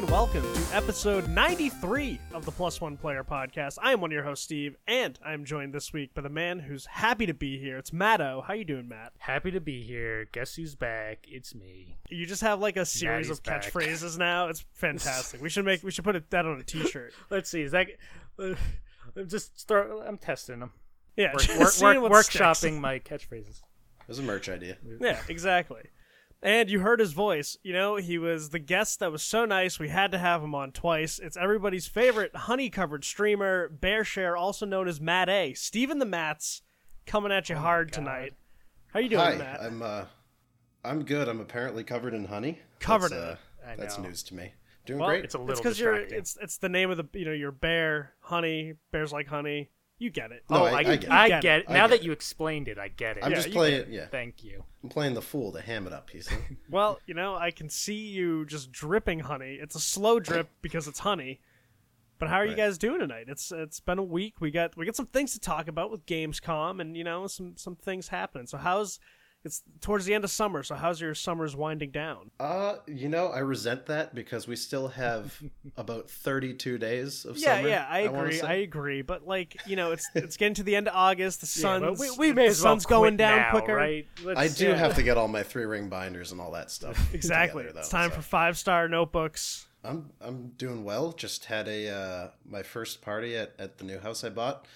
and welcome to episode 93 of the Plus One Player Podcast. I am one of your hosts, Steve, and I'm joined this week by the man who's happy to be here. It's Matto. How you doing, Matt? Happy to be here. Guess who's back? It's me. You just have like a series Maddie's of back. catchphrases now. It's fantastic. we should make we should put it, that on a T-shirt. Let's see. Is that? Uh, just start. I'm testing them. Yeah, Work, just work, work, what sticks. workshopping my catchphrases. It was a merch idea. Yeah, exactly. And you heard his voice. You know, he was the guest that was so nice. We had to have him on twice. It's everybody's favorite honey covered streamer, Bear Share, also known as Matt A. Steven the Mats coming at you hard tonight. How you doing, Hi, Matt? I'm uh, I'm good. I'm apparently covered in honey. Covered that's, in uh, it. That's news to me. Doing Well, great. It's a it's little because you're distracting. it's it's the name of the you know your bear honey bears like honey. You get it. No, oh, I- I, get it. I get get it. Now get that it. you explained it, I get it. I'm yeah, just playing. Yeah, Thank you. I'm playing the fool to ham it up. You see? Well, you know, I can see you just dripping honey. It's a slow drip because it's honey. But how are you guys doing tonight? It's it's been a week. We got we got some things to talk about with Gamescom and you know some some things happening. So how's it's towards the end of summer. So how's your summers winding down? uh, you know, I resent that because we still have about 32 days of Yeah, summer. yeah, yeah, I wanna agree. I, agree. But like you know, it's it's getting to the end of August. The Yeah, sun's but we, we may the as well sun's going down now, quicker. right? Let's- I do yeah. have to get all my three ring binders and all that stuff. Exactly. together, it's time so. for five star notebooks. I'm I'm doing well. Just had a uh, my first party at, at the new house I bought,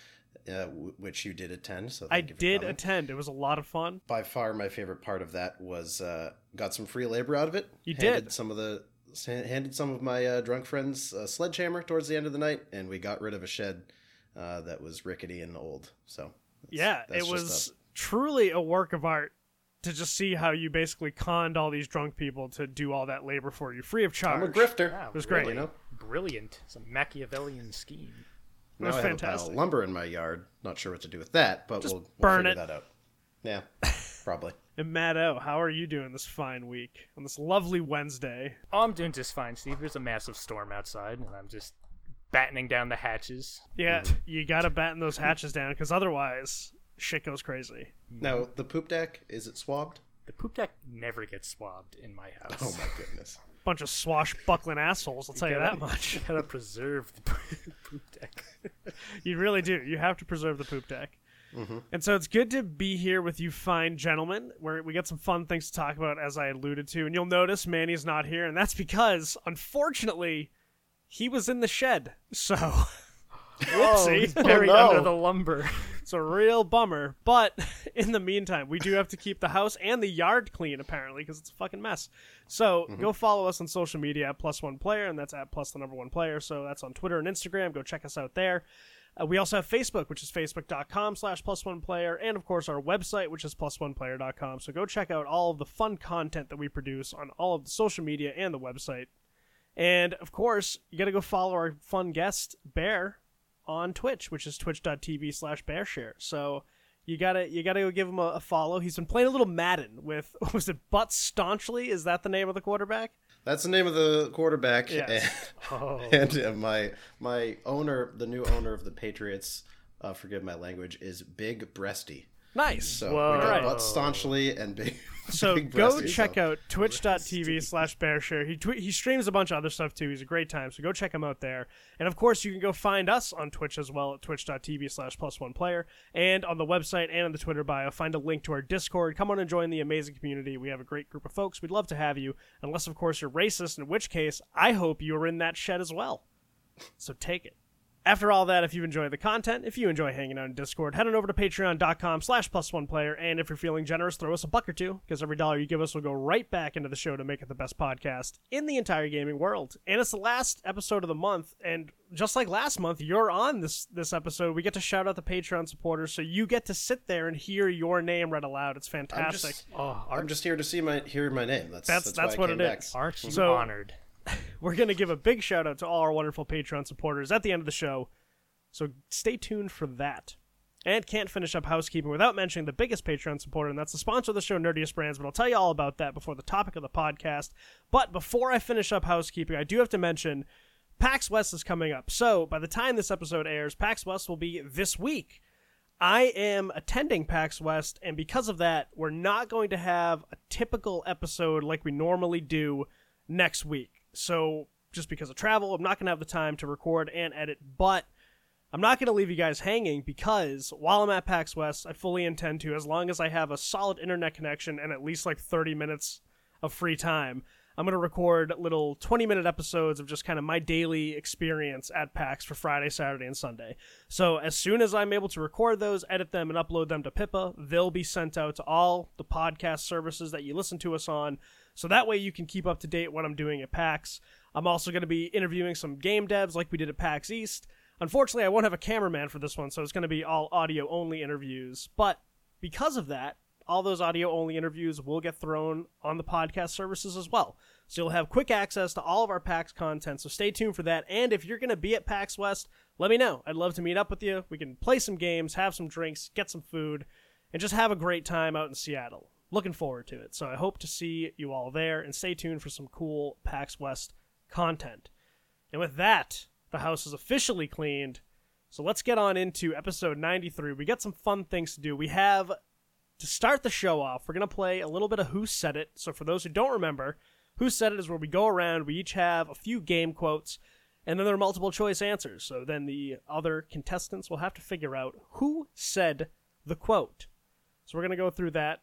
uh, w- which you did attend. So I you did coming. attend. It was a lot of fun. by far my favorite part of that was uh, got some free labor out of it. You handed did. some of the handed some of my uh, drunk friends a sledgehammer towards the end of the night, and we got rid of a shed uh, that was rickety and old. So that's- Yeah, that's it was a- truly a work of art to just see how you basically conned all these drunk people to do all that labor for you free of charge. I'm a grifter. Wow, was great. You know? Brilliant. It's a Machiavellian scheme. It was now I have a fantastic. pile of lumber in my yard. Not sure what to do with that, but Just we'll, we'll burn figure it. that out. Yeah, probably. And Matt O, how are you doing this fine week on this lovely Wednesday? Oh, I'm doing just fine, Steve. There's a massive storm outside, and I'm just battening down the hatches. Yeah, Mm-hmm. you gotta batten those hatches down because otherwise shit goes crazy. Now the poop deck is it swabbed? The poop deck never gets swabbed in my house. Oh my goodness. Bunch of swashbuckling assholes, I'll tell you that much. You gotta preserve the poop deck. You really do. You have to preserve the poop deck. Mm-hmm. And so it's good to be here with you, fine gentlemen. Where we got some fun things to talk about, as I alluded to. And you'll notice Manny's not here, and that's because, unfortunately, he was in the shed. So, whoopsie. he's buried no. under the lumber. It's a real bummer. But in the meantime, we do have to keep the house and the yard clean, apparently, because it's a fucking mess. So go follow us on social media at plus one player, and that's at plus the number one player. So that's on Twitter and Instagram. Go check us out there. Uh, we also have Facebook, which is facebook.com slash plus one player, and of course our website, which is plus one player.com. So go check out all of the fun content that we produce on all of the social media and the website. And of course, you got to go follow our fun guest, Bear, on Twitch, which is twitch.tv slash bearshare. So you gotta you gotta go give him a, a follow. He's been playing a little Madden with was it Butt Staunchly? Is that the name of the quarterback? That's the name of the quarterback. Yes. Oh. And, and uh, my my owner, the new owner of the Patriots, uh, forgive my language, is Big Breasty. Nice. So Whoa. we got Alright. butt staunchly and big. So big go breasty, check so- out twitch.tv slash bearshare. He tw- he streams a bunch of other stuff too. He's a great time. So go check him out there. And of course, you can go find us on Twitch as well at twitch.tv slash plus one player. And on the website and on the Twitter bio, find a link to our Discord. Come on and join the amazing community. We have a great group of folks. We'd love to have you. Unless, of course, you're racist, in which case, I hope you are in that shed as well. So take it. After all that, if you enjoy the content, if you enjoy hanging out in Discord, head on over to patreon.com slash plus one player, and if you're feeling generous, throw us a buck or two, because every dollar you give us will go right back into the show to make it the best podcast in the entire gaming world. And it's the last episode of the month, and just like last month, you're on this this episode. We get to shout out the Patreon supporters, so you get to sit there and hear your name read aloud. It's I'm fantastic. just, Oh, I'm just here to see my hear my name. That's That's- that's, that's why what I it back. is. aren't you So- honored? We're going to give a big shout out to all our wonderful Patreon supporters at the end of the show. So stay tuned for that. And can't finish up housekeeping without mentioning the biggest Patreon supporter, and that's the sponsor of the show, Nerdious Brands. But I'll tell you all about that before the topic of the podcast. But before I finish up housekeeping, I do have to mention PAX West is coming up. So by the time this episode airs, PAX West will be this week. I am attending PAX West, and because of that, we're not going to have a typical episode like we normally do next week. So, just because of travel, I'm not going to have the time to record and edit, but I'm not going to leave you guys hanging because while I'm at PAX West, I fully intend to, as long as I have a solid internet connection and at least like 30 minutes of free time, I'm going to record little 20 minute episodes of just kind of my daily experience at PAX for Friday, Saturday, and Sunday. So as soon as I'm able to record those, edit them, and upload them to Pippa, they'll be sent out to all the podcast services that you listen to us on. So that way you can keep up to date what I'm doing at PAX. I'm also going to be interviewing some game devs like we did at PAX East. Unfortunately, I won't have a cameraman for this one, so it's going to be all audio only interviews. But because of that, all those audio only interviews will get thrown on the podcast services as well. So you'll have quick access to all of our PAX content. So stay tuned for that. And if you're going to be at PAX West, let me know. I'd love to meet up with you. We can play some games, have some drinks, get some food, and just have a great time out in Seattle. Looking forward to it. So I hope to see you all there and stay tuned for some cool PAX West content. And with that, the house is officially cleaned. So let's get on into episode 93. We got some fun things to do. We have to start the show off, we're going to play a little bit of Who Said It. So, for those who don't remember, Who Said It is where we go around, we each have a few game quotes, and then there are multiple choice answers. So, then the other contestants will have to figure out who said the quote. So, we're going to go through that,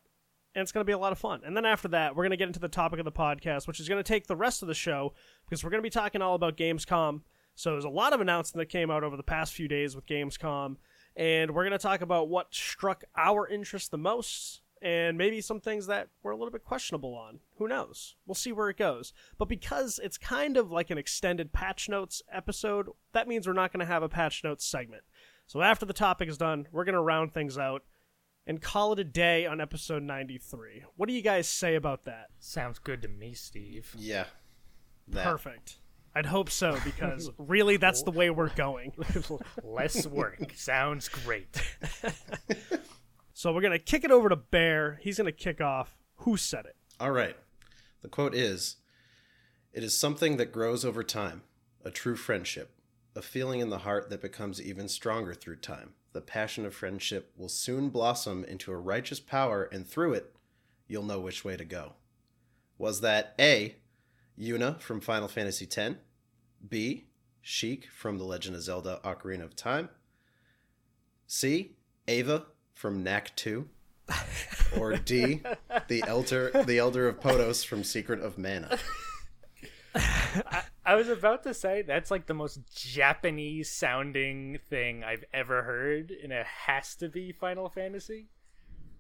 and it's going to be a lot of fun. And then after that, we're going to get into the topic of the podcast, which is going to take the rest of the show because we're going to be talking all about Gamescom. So, there's a lot of announcements that came out over the past few days with Gamescom and we're going to talk about what struck our interest the most and maybe some things that were a little bit questionable on. Who knows? We'll see where it goes. But because it's kind of like an extended patch notes episode, that means we're not going to have a patch notes segment. So after the topic is done, we're going to round things out and call it a day on episode 93. What do you guys say about that? Sounds good to me, Steve. Yeah. That. Perfect. I'd hope so because really that's the way we're going. Less work. Sounds great. so we're going to kick it over to Bear. He's going to kick off. Who said it? All right. The quote is It is something that grows over time, a true friendship, a feeling in the heart that becomes even stronger through time. The passion of friendship will soon blossom into a righteous power, and through it, you'll know which way to go. Was that A, Yuna from Final Fantasy X, B, Sheik from The Legend of Zelda Ocarina of Time, C, Ava from Knack 2, or D, the elder the elder of Potos from Secret of Mana. I, I was about to say that's like the most Japanese sounding thing I've ever heard, and it has to be Final Fantasy.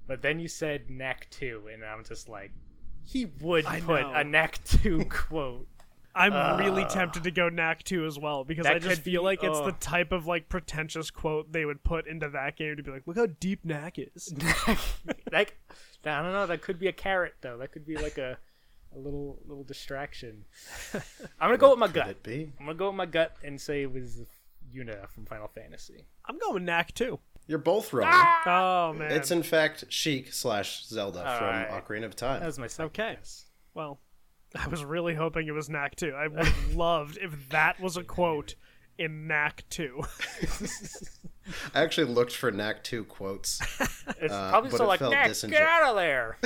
But then you said Knack 2, and I'm just like, he would I put know. a Knack 2 quote. I'm uh, really tempted to go Knack 2 as well because I just feel be- like it's the oh. type of like pretentious quote they would put into that game to be like, look how deep Knack is. like, I don't know. That could be a carrot, though. That could be like a, a little little distraction. I'm gonna go with my Could gut. it be? I'm gonna go with my gut and say it was Yuna from Final Fantasy. I'm going with Knack 2. You're both wrong. Ah! Oh man. It's in fact Sheik slash Zelda All from right. Ocarina of Time. That was my second Okay. guess. well, I was really hoping it was Knack 2. I would have loved if that was a quote in Knack 2. I actually looked for Knack 2 quotes. It's Uh, probably but so it like, felt Nick, disingen- get out of there.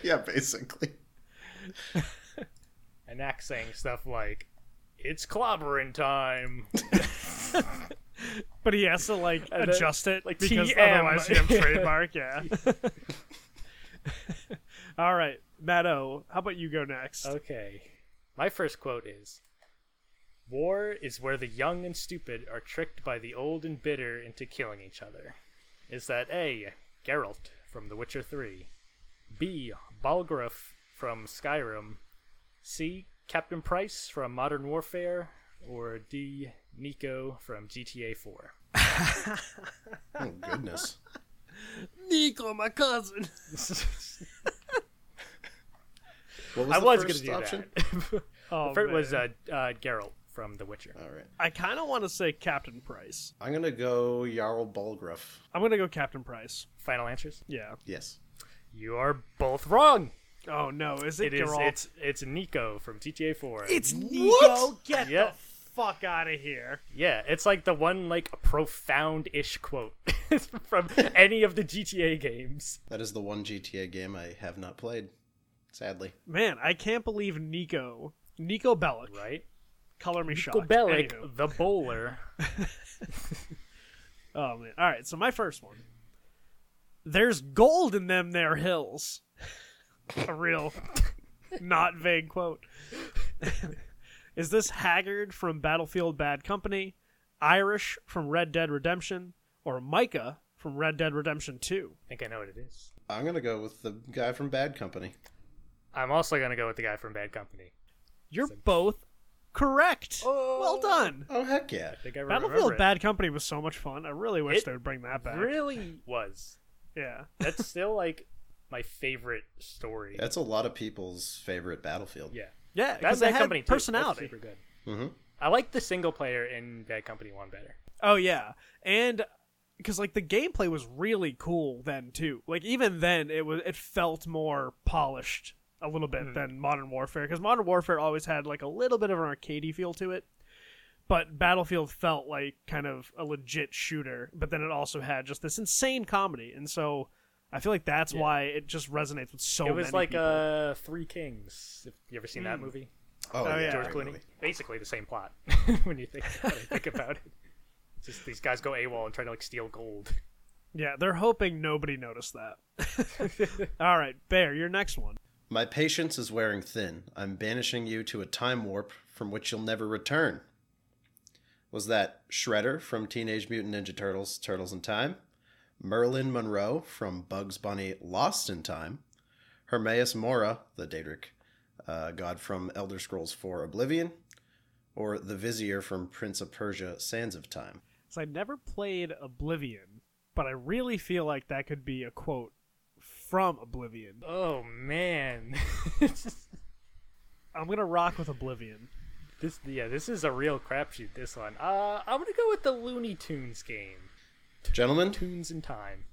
yeah, basically. And Knack saying stuff like, "It's clobbering time." but he has to like And then, adjust it like, because TM. otherwise you have trademark, yeah. All right, Matt O, how about you go next? Okay. My first quote is War is where the young and stupid are tricked by the old and bitter into killing each other. Is that A. Geralt from The Witcher 3, B. Balgruuf from Skyrim, C. Captain Price from Modern Warfare, or D. Niko from GTA 4? Oh goodness. Niko, my cousin. What was I the was going to do option? that. Oh, First was uh, uh, Geralt from The Witcher. All right. I kind of want to say Captain Price. I'm gonna go Jarl Balgruuf. I'm gonna go Captain Price. Final answers? Yeah. Yes. You are both wrong. Oh no, is it, It is. Geralt? It's it's Niko from GTA 4. It's Niko. What? Get Yeah. the fuck out of here. Yeah, it's like the one like profound-ish quote from any of the GTA games. That is the one GTA game I have not played. Sadly. Man, I can't believe Niko, Niko Bellic, Right? Color me shocked. Bellic, Anywho. the bowler. Oh man. All right, so my first one. There's gold in them there hills. A real not vague quote. Is this Haggard from Battlefield Bad Company, Irish from Red Dead Redemption, or Micah from Red Dead Redemption 2? I think I know what it is. I'm gonna go with the guy from Bad Company. I'm also gonna go with the guy from Bad Company. You're both correct. Oh, well done. Oh heck yeah! I think I Battlefield remember it. Bad Company was so much fun. I really wish It they would bring that back. really was. Yeah. That's still like my favorite story. That's a lot of people's favorite Battlefield. yeah. Yeah, Bad, because they Bad had Company too. That's personality. super good. Mm-hmm. I like the single player in Bad Company one better. Oh yeah, and because like the gameplay was really cool then too. Like even then, it was it felt more polished a little bit than Modern Warfare because Modern Warfare always had like a little bit of an arcadey feel to it. But Battlefield felt like kind of a legit shooter, but then it also had just this insane comedy, and so I feel like that's Yeah. why it just resonates with so it was many like people. uh Three Kings. If you ever seen that Mm. movie? Oh, Oh, yeah, yeah. George Clooney. movie. Basically the same plot when you think when you think about it. Just these guys go AWOL and try to like steal gold. yeah. They're hoping nobody noticed that. All right, Bear, your next one. My patience is wearing thin. I'm banishing you to a time warp from which you'll never return. Was that Shredder from Teenage Mutant Ninja Turtles Turtles in Time? Merlin Monroe from Bugs Bunny Lost in Time? Hermaeus Mora, the Daedric uh, god from Elder Scrolls IV Oblivion? Or the Vizier from Prince of Persia Sands of Time? So I never played Oblivion, but I really feel like that could be a quote from Oblivion. Oh man. I'm gonna rock with Oblivion. this yeah, this is a real crapshoot, this one. Uh I'm gonna go with the Looney Tunes game. Gentlemen, Tunes in Time.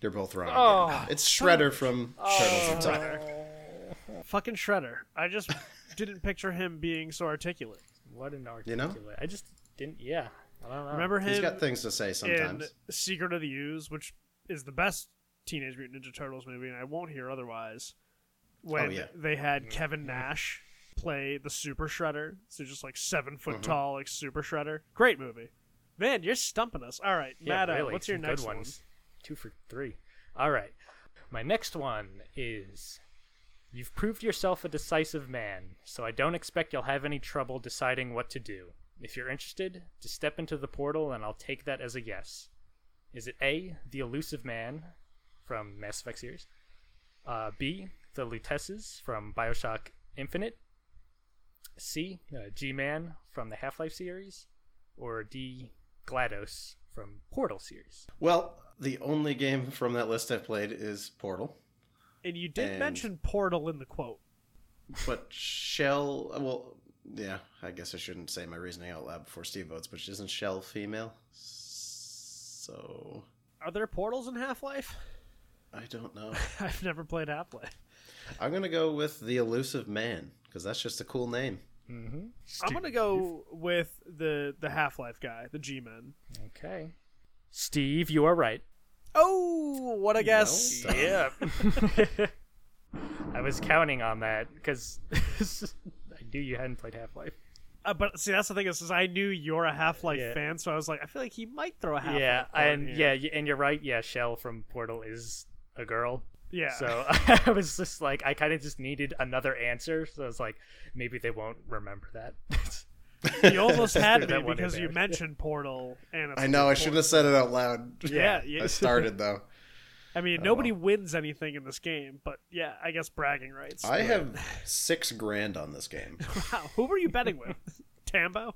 you're both wrong. Oh, it's Shredder from Turtles in Time. Fucking Shredder. I just didn't picture him being so articulate. What an articulate! You know? I just didn't yeah. I don't know. Remember him He's got things to say in sometimes. Secret of the Ooze, which is the best Teenage Mutant Ninja Turtles movie, and I won't hear otherwise. When Oh, yeah. they had Kevin Nash play the Super Shredder, so just like seven foot Mhm. tall, like Super Shredder. Great movie. Man, you're stumping us. All right, Yeah, Matt, really, what's your some next good one? Two for three. All right. My next one is You've proved yourself a decisive man, so I don't expect you'll have any trouble deciding what to do. If you're interested, just step into the portal and I'll take that as a yes. Is it A, the elusive man from Mass Effect series? Uh, B, the Luteces from Bioshock Infinite? C, uh, G Man from the Half Life series? Or D, GLaDOS from Portal series? Well, the only game from that list I've played is Portal. And you did And- mention Portal in the quote. But Chell, well, yeah, I guess I shouldn't say my reasoning out loud before Steve votes, but she isn't Chell female? So, Are there portals in Half Life? I don't know. I've never played Half Life. I'm going to go with The Elusive Man, because that's just a cool name. Mm-hmm. I'm gonna go with the the Half Life guy, the G Men. Okay. Steve, you are right. Oh, what a guess! Well. Yeah. I was counting on that because I knew you hadn't played Half Life. Uh, but see, that's the thing is, is I knew you're a Half Life Yeah. fan, so I was like, I feel like he might throw a Half Life. Yeah, and yeah, and you're right. Yeah, Shell from Portal is a girl. yeah. So I was just like, I kind of just needed another answer. So I was like, maybe they won't remember that. you almost had me that one in because you mentioned Portal, and I know, I shouldn't have said it out loud. Yeah, yeah. I started, though. I mean, Oh, nobody well. wins anything in this game, but yeah, I guess bragging rights. I have six grand on this game. Wow, who were you betting with? Tambo?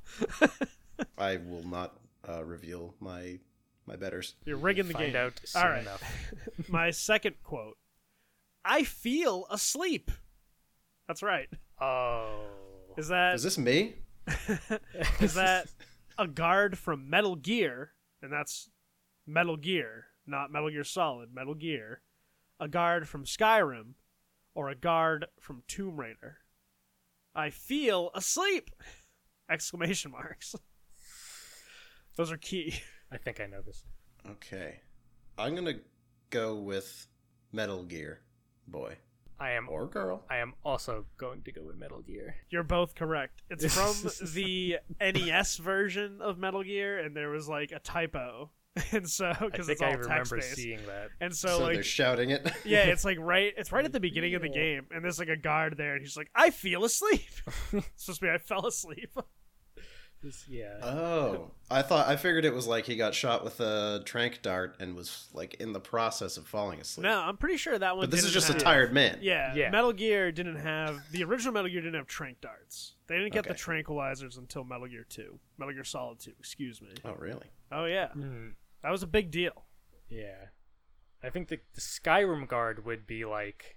I will not uh, reveal my my betters. You're rigging the Find game. out soon All right. enough. My second quote: "I feel asleep." That's right. Oh. Is that Is this me? is that a guard from Metal Gear, and that's Metal Gear, not Metal Gear Solid, Metal Gear, a guard from Skyrim, or a guard from Tomb Raider? I feel asleep. Exclamation marks. Those are key. I think I know this. Okay. I'm going to go with Metal Gear boy I am or girl. I am also going to go with Metal Gear. You're both correct. It's from the NES version of Metal Gear, and there was like a typo, and so because it's all I text remember based, seeing that. and So, so, they're shouting it. yeah, it's like right, it's right at the beginning of the game, and there's like a guard there, and he's like, "I feel asleep." it's supposed to be, "I fell asleep." This- yeah. Oh, I thought I figured it was like he got shot with a trank dart and was like in the process of falling asleep. no, I'm pretty sure that one. but this is didn't just a tired man. Yeah, Yeah. Metal Gear didn't have the original Metal Gear didn't have trank darts. They didn't get the tranquilizers until Metal Gear Two, Metal Gear Solid Two. Excuse me. Oh, really? Oh yeah, Mm, that was a big deal. yeah. I think the, the Skyrim guard would be like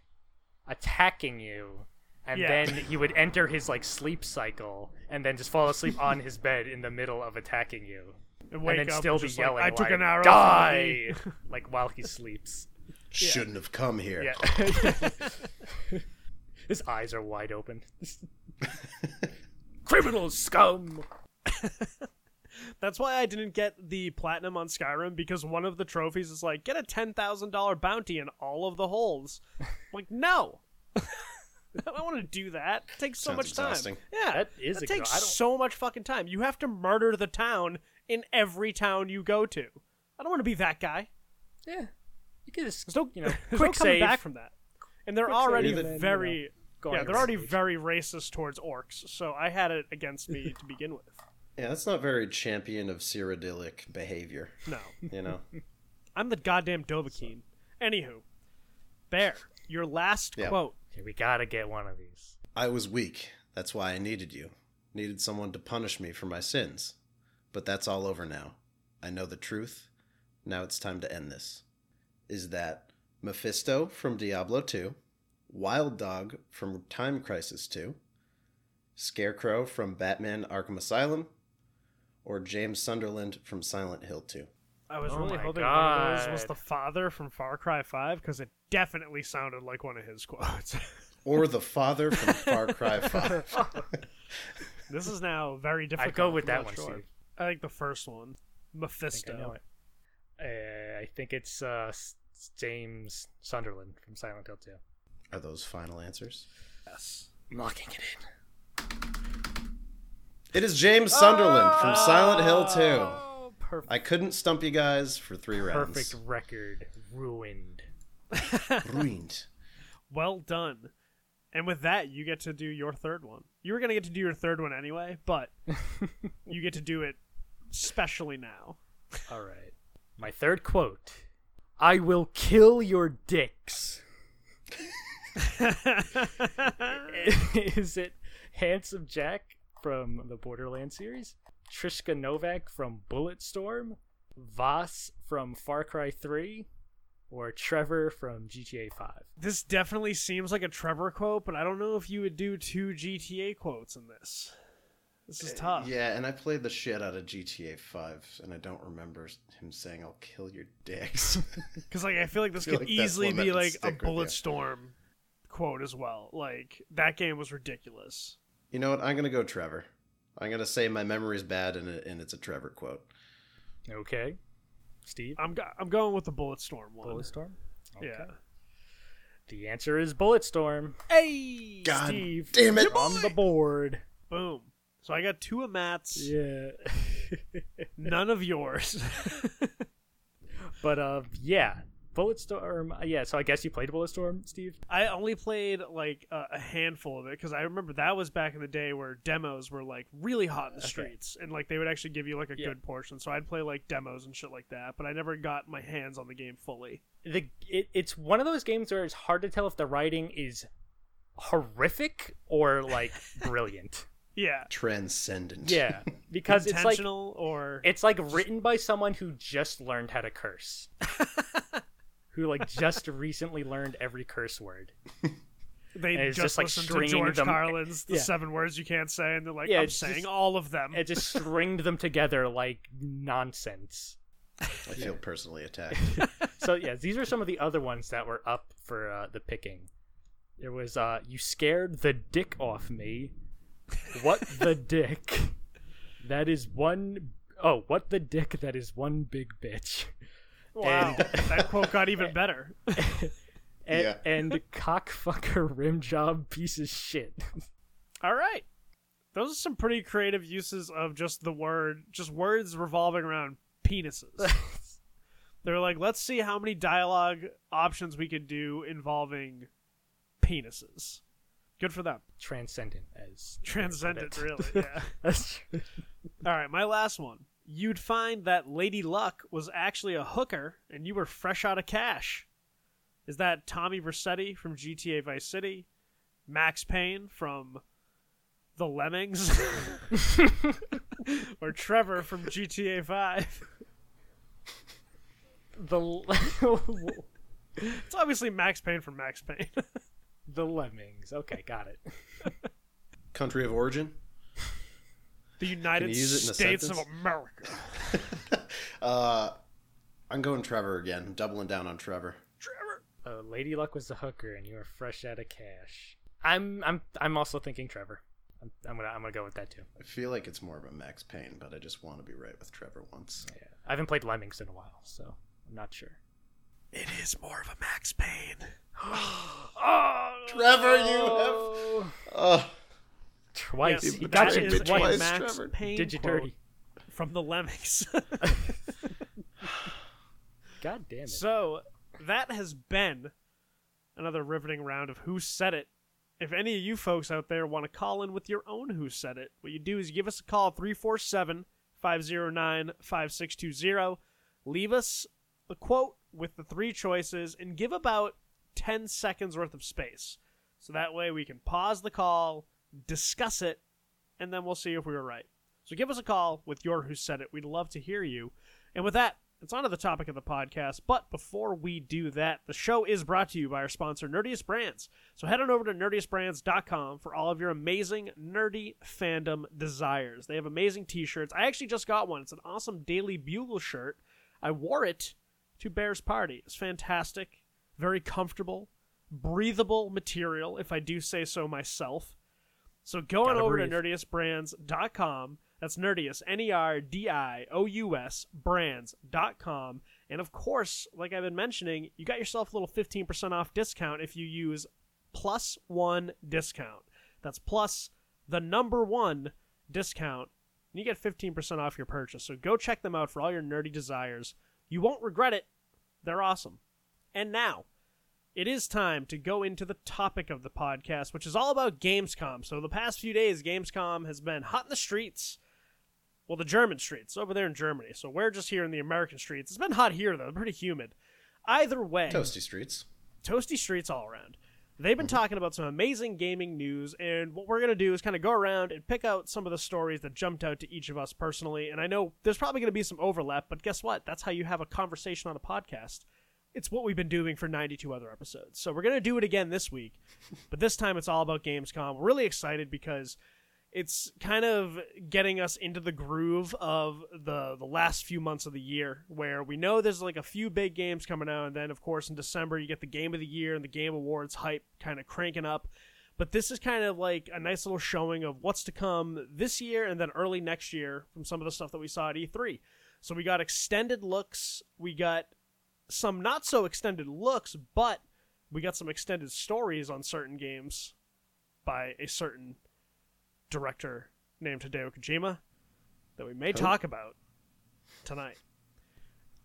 attacking you and Yeah. then he would enter his like sleep cycle and then just fall asleep on his bed in the middle of attacking you. And wake and then up still and be just like, yelling I took like, an arrow. Die! from like while he sleeps. Shouldn't have come here. Yeah. His eyes are wide open. Criminal scum. That's why I didn't get the platinum on Skyrim because one of the trophies is like get a ten thousand dollar bounty in all of the holes. I'm like no, I don't want to do that. It takes so Sounds much exhausting. time. Yeah, That is It takes I so much fucking time. You have to murder the town in every town you go to. I don't want to be that guy. Yeah. You could just There's no, you know quick no coming save. back from that. And they're Quick save already then, you know, very yeah, they're already stage. very racist towards orcs. So I had it against me to begin with. Yeah, that's not very champion of Cyrodiilic behavior. No. You know. I'm the goddamn Dovahkiin. Anywho, Bear, your last Yeah. quote. We gotta get one of these. I was weak. That's why I needed you. Needed someone to punish me for my sins. But that's all over now. I know the truth. Now it's time to end this. Is that Mephisto from Diablo 2, Wild Dog from Time Crisis 2, Scarecrow from Batman Arkham Asylum, or James Sunderland from Silent Hill 2? I was Oh really my hoping one of those was the father from Far Cry 5 because it definitely sounded like one of his quotes. Or the father from Far Cry 5? this is now very difficult. I go with I'm that one, sure. I think the first one, I Mephisto. think I it. Uh, I think it's uh, James Sunderland from Silent Hill 2. Are those final answers? Yes. I'm locking it in. It is James Sunderland from Silent Hill 2. Perfect. I couldn't stump you guys for three rounds. Perfect record ruined. Ruined. Well done. And with that, you get to do your third one. You were going to get to do your third one anyway, but you get to do it specially now. All right. My third quote I will kill your dicks. Is it Handsome Jack from the Borderlands series? Trishka Novak from Bulletstorm? Vaas from Far Cry 3? Or Trevor from GTA 5? This definitely seems like a Trevor quote, but I don't know if you would do two GTA quotes in this. This is eh, tough. Yeah, and I played the shit out of GTA 5, and I don't remember him saying, I'll kill your dicks. Because like I feel like this feel could like easily be like a stick with Bullet you. Storm quote as well. Like that game was ridiculous. you know what? I'm going to go Trevor. I'm going to say my memory's bad, and, it, and it's a Trevor quote. Okay. Steve? I'm go- I'm going with the Bullet Storm one. Bulletstorm? Yeah. The answer is Bulletstorm. Hey, God Steve damn it. on the board. boom. So I got two of Matt's, Yeah. none of yours. but uh yeah. Bulletstorm uh, yeah, so I guess you played Bulletstorm, Steve? I only played like a, a handful of it because I remember that was back in the day where demos were like really hot in the Okay. streets and like they would actually give you like a Yeah. good portion. So I'd play like demos and shit like that, but I never got my hands on the game fully. The it, it's one of those games where it's hard to tell if the writing is horrific or like brilliant. Yeah, Transcendent. Yeah, because it's like or it's like written by someone who just learned how to curse. who like just recently learned every curse word. they just, just, like, listened to George them- Carlin's the Yeah. seven words you can't say, and they're like, Yeah, I'm saying just- all of them. It just stringed them together like nonsense. I feel personally attacked. so yeah, these are some of the other ones that were up for uh, the picking. There was uh, "You scared the dick off me." What the dick? That is one oh, what the dick that is one big bitch. Wow, that quote got even better. And, Yeah. and cockfucker rim job piece of shit. All right. Those are some pretty creative uses of just the word, just words revolving around penises. They're like, let's see how many dialogue options we can do involving penises. Good for them. Transcendent as Transcendent, really. Yeah. That's true. All right, my last one. You'd find that Lady Luck was actually a hooker and you were fresh out of cash. Is that Tommy Vercetti from GTA Vice City? Max Payne from The Lemmings? or Trevor from GTA 5? The It's obviously Max Payne from Max Payne. the lemmings. Okay, got it. Country of origin? The United you use it in a States of? America. Uh, I'm going Trevor again. I'm doubling down on Trevor. Trevor. Uh, Lady Luck was the hooker, and you were fresh out of cash. I'm I'm I'm also thinking Trevor. I'm, I'm gonna I'm gonna go with that too. I feel like it's more of a Max Payne, but I just want to be right with Trevor once. Yeah, I haven't played Lemmings in a while, so I'm not sure. It is more of a Max Payne. oh, Trevor, you have. Uh, Twice. Yes, he got that you is is bit twice, Max Trevor. Payne Did you dirty from the Lemmings. God damn it. So that has been another riveting round of Who Said It. If any of you folks out there want to call in with your own Who Said It, what you do is give us a call 347 509 5620. Leave us a quote with the three choices and give about 10 seconds worth of space. So that way we can pause the call, discuss it, and then we'll see if we were right. So give us a call with your Who Said It. We'd love to hear you. And with that, it's on to the topic of the podcast. But before we do that, the show is brought to you by our sponsor, Nerdious Brands. So head on over to nerdiousbrands.com for all of your amazing nerdy fandom desires. They have amazing t shirts. I actually just got one. It's an awesome Daily Bugle shirt. I wore it to Bears Party. It's fantastic, very comfortable, breathable material, if I do say so myself. So go on over breathe. to nerdiousbrands.com. That's nerdious, N E R D I O U S, brands.com. And of course, like I've been mentioning, you got yourself a little 15% off discount if you use plus one discount. That's plus the number one discount. And you get 15% off your purchase. So go check them out for all your nerdy desires. You won't regret it. They're awesome. And now, it is time to go into the topic of the podcast, which is all about Gamescom. So the past few days, Gamescom has been hot in the streets. Well, the German streets over there in Germany. So we're just here in the American streets. It's been hot here though, pretty humid. Either way, Toasty Streets. toasty streets all around. They've been mm-hmm. talking about some amazing gaming news, and what we're going to do is kind of go around and pick out some of the stories that jumped out to each of us personally. And I know there's probably going to be some overlap, but guess what? That's how you have a conversation on a podcast. It's what we've been doing for 92 other episodes. So we're going to do it again this week, but this time it's all about Gamescom. We're really excited because it's kind of getting us into the groove of the the last few months of the year where we know there's like a few big games coming out and then of course in December you get the game of the year and the game awards hype kind of cranking up but this is kind of like a nice little showing of what's to come this year and then early next year from some of the stuff that we saw at E3 so we got extended looks we got some not so extended looks but we got some extended stories on certain games by a certain director named Hideo Kojima that we may talk about tonight.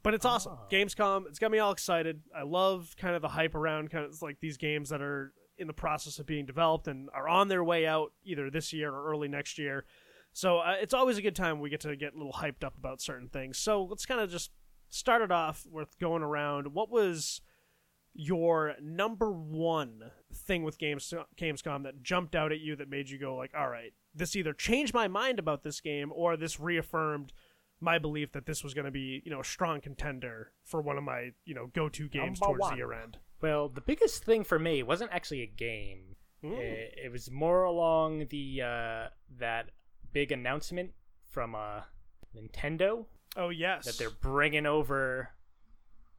But it's awesome. Ah. Gamescom, it's got me all excited. I love kind of the hype around kind of like these games that are in the process of being developed and are on their way out either this year or early next year. So uh, it's always a good time we get to get a little hyped up about certain things. So let's kind of just start it off with going around. What was your number one thing with Games Gamescom that jumped out at you that made you go like, all right, this either changed my mind about this game or this reaffirmed my belief that this was going to be, you know, a strong contender for one of my, you know, go-to games Number towards one. the year end. Well, the biggest thing for me wasn't actually a game. Mm. It, it was more along the uh, that big announcement from uh, Nintendo Oh yes, that they're bringing over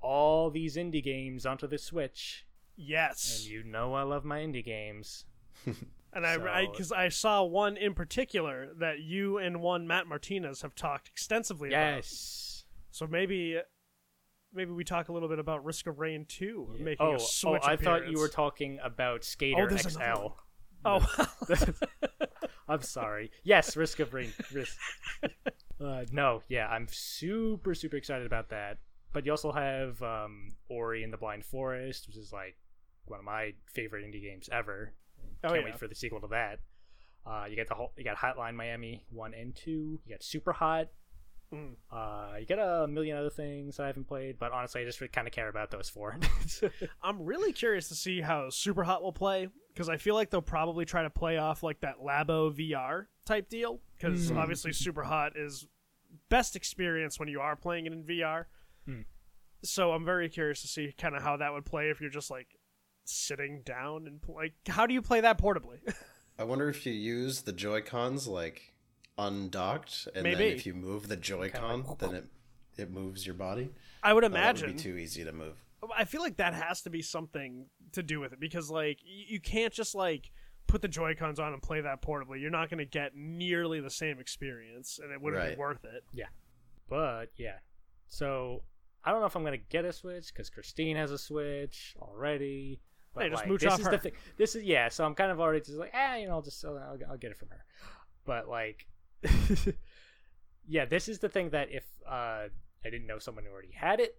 all these indie games onto the Switch. yes. And you know I love my indie games. And I, because I, saw one in particular that you and one Matt Martinez have talked extensively about. Yes. So maybe, maybe we talk a little bit about Risk of Rain 2 making Oh, a oh, switch I thought you were talking about Skater oh, there's XL. Oh, I'm sorry. Yes, Risk of Rain. Risk. Uh, no, yeah, I'm super super excited about that. But you also have um, Ori and the Blind Forest, which is like one of my favorite indie games ever. Oh, Can't yeah. wait for the sequel to that. Uh, you got the whole, you got Hotline Miami one and two. You got Super Hot. Mm. Uh, you get a million other things I haven't played, but honestly, I just kind of care about those four. I'm really curious to see how Super Hot will play because I feel like they'll probably try to play off like that Labo VR type deal because Hmm. obviously Super Hot is best experience when you are playing it in VR. Hmm. So I'm very curious to see kind of how that would play if you're just like sitting down and like how do you play that portably? I wonder if you use the Joy Cons like undocked, and Maybe. then if you move the Joy-Con, then it it moves your body. I would that imagine would be too easy to move. I feel like that has to be something to do with it because like you can't just like put the Joy Cons on and play that portably. You're not going to get nearly the same experience, and it wouldn't Right. be worth it. Yeah, but yeah, so I don't know if I'm gonna get a Switch because Christine has a Switch already. But Hey, just like, mooch this off is her. the thing. This is yeah. So I'm kind of already just like, ah, you know, I'll just I'll, I'll, I'll get it from her. But like, yeah, this is the thing that if uh, I didn't know someone who already had it,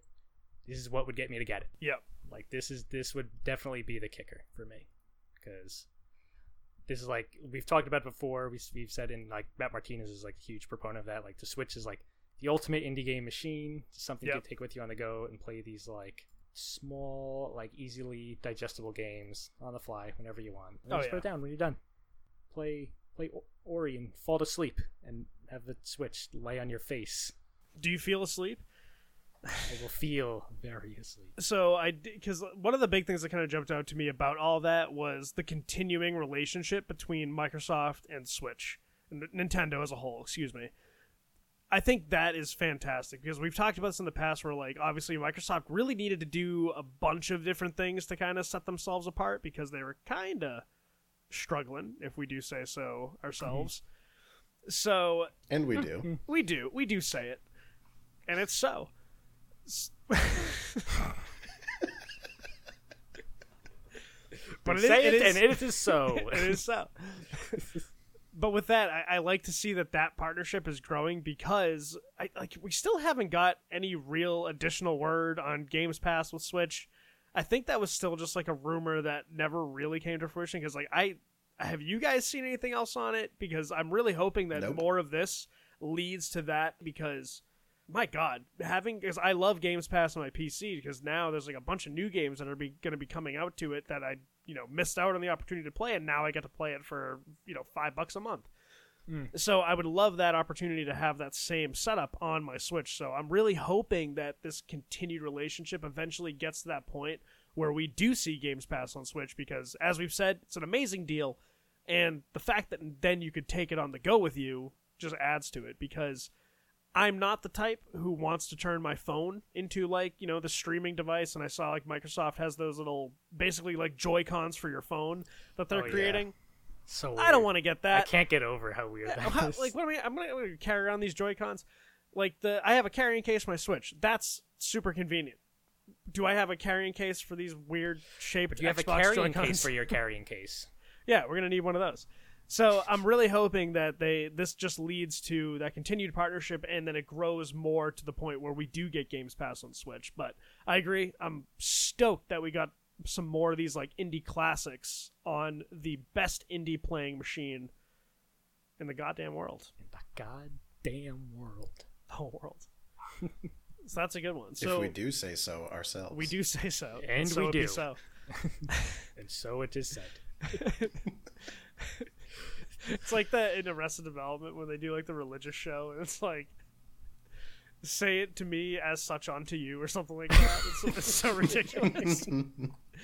this is what would get me to get it. Yep. Like this is this would definitely be the kicker for me because this is like we've talked about before. We, we've said in like Matt Martinez is like a huge proponent of that. Like the Switch is like the ultimate indie game machine. Something you Yep. can take with you on the go and play these like small, like easily digestible games on the fly whenever you want. And Oh, just yeah. put it down when you're done. Play play Ori and fall to sleep and have the Switch lay on your face. Do you feel asleep? I will feel very asleep. So I because one of the big things that kind of jumped out to me about all that was the continuing relationship between Microsoft and Switch, and Nintendo as a whole. Excuse me. I think that is fantastic because we've talked about this in the past where like obviously Microsoft really needed to do a bunch of different things to kind of set themselves apart because they were kind of struggling if we do say so ourselves. Mhm. So And we do. we do we do say it. And it's so. But it is, Say it it, is- and it is so. it is so. but with that, I, I like to see that that partnership is growing because I like we still haven't got any real additional word on Games Pass with Switch. I think that was still just like a rumor that never really came to fruition because like I have you guys seen anything else on it because I'm really hoping that Nope. more of this leads to that because my god having because i love games pass on my pc because now there's like a bunch of new games that are be, going to be coming out to it that i you know missed out on the opportunity to play and now i get to play it for you know five bucks a month Mm. so i would love that opportunity to have that same setup on my switch so i'm really hoping that this continued relationship eventually gets to that point where we do see games pass on switch because as we've said it's an amazing deal and the fact that then you could take it on the go with you just adds to it because I'm not the type who wants to turn my phone into like, you know, the streaming device and I saw like Microsoft has those little basically like Joy-Cons for your phone that they're Oh, yeah. So I don't want to get that. I can't get over how weird uh, that How- is. like what am I I'm gonna, I'm gonna carry around these Joy-Cons. Like the I have a carrying case for my Switch. That's super convenient. Do I have a carrying case for these weird shaped Do you have a carrying Joy-Cons? case for your carrying case? Yeah, we're gonna need one of those. So I'm really hoping that they this just leads to that continued partnership and then it grows more to the point where we do get Games Pass on Switch. But I agree, I'm stoked that we got some more of these like indie classics on the best indie playing machine in the goddamn world. In the goddamn world. The whole world. so that's a good one. So if we do say so ourselves. we do say so. And so we do. so. And so it is said. It's like that in Arrested Development when they do like the religious show, and it's like, "Say it to me as such unto you" or something like that. It's, it's so ridiculous.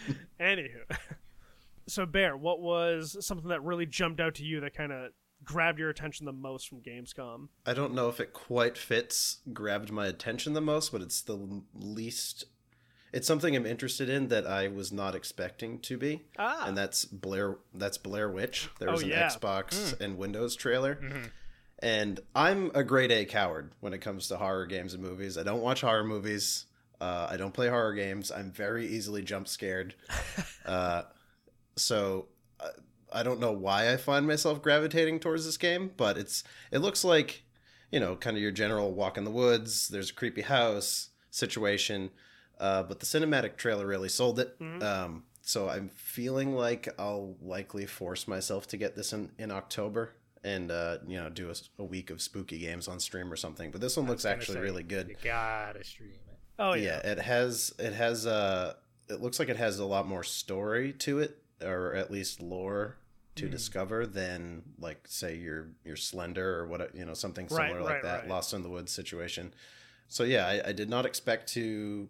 Anywho, so Bear, what was something that really jumped out to you that kind of grabbed your attention the most from Gamescom? I don't know if it quite fits grabbed my attention the most, but it's the least it's something I'm interested in that I was not expecting to be, Ah. and that's Blair. That's Blair Witch. There was Oh, an yeah. Xbox and Windows trailer, Mhm. and I'm a grade A coward when it comes to horror games and movies. I don't watch horror movies. Uh, I don't play horror games. I'm very easily jump scared. uh, so uh, I don't know why I find myself gravitating towards this game, but it's it looks like you know kind of your general walk in the woods. There's a creepy house situation, uh, but the cinematic trailer really sold it. Mhm. Um, so I'm feeling like I'll likely force myself to get this in in October and uh, you know do a, a week of spooky games on stream or something. But this one looks actually say, really good. You gotta stream. Oh yeah. yeah. it has it has uh it looks like it has a lot more story to it or at least lore to Hmm. discover than like say your your slender or what you know something Right, similar like right, that right. lost in the woods situation so yeah I, I did not expect to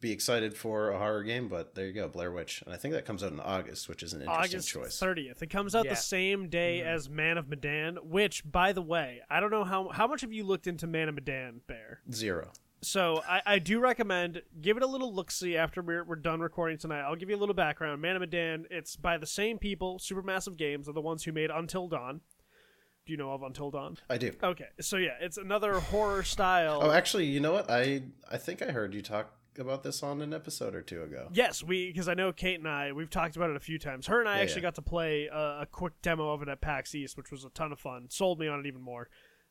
be excited for a horror game but there you go blair witch and i think that comes out in august which is an interesting August choice 30th. It comes out Yeah. the same day Mhm. as Man of Medan, which, by the way, I don't know how how much have you looked into Man of Medan, Bear? zero So I, I do recommend give it a little look see after we're, we're done recording tonight. I'll give you a little background. Man of Medan, it's by the same people. Supermassive Games are the ones who made Until Dawn. Do you know of Until Dawn? i do Okay, so yeah, it's another horror style. oh actually you know what i i think i heard you talk about this on an episode or two ago Yes, we because I know Kate and I we've talked about it a few times. Her and I Yeah, actually yeah. got to play a, a quick demo of it at PAX East, which was a ton of fun. Sold me on it even more.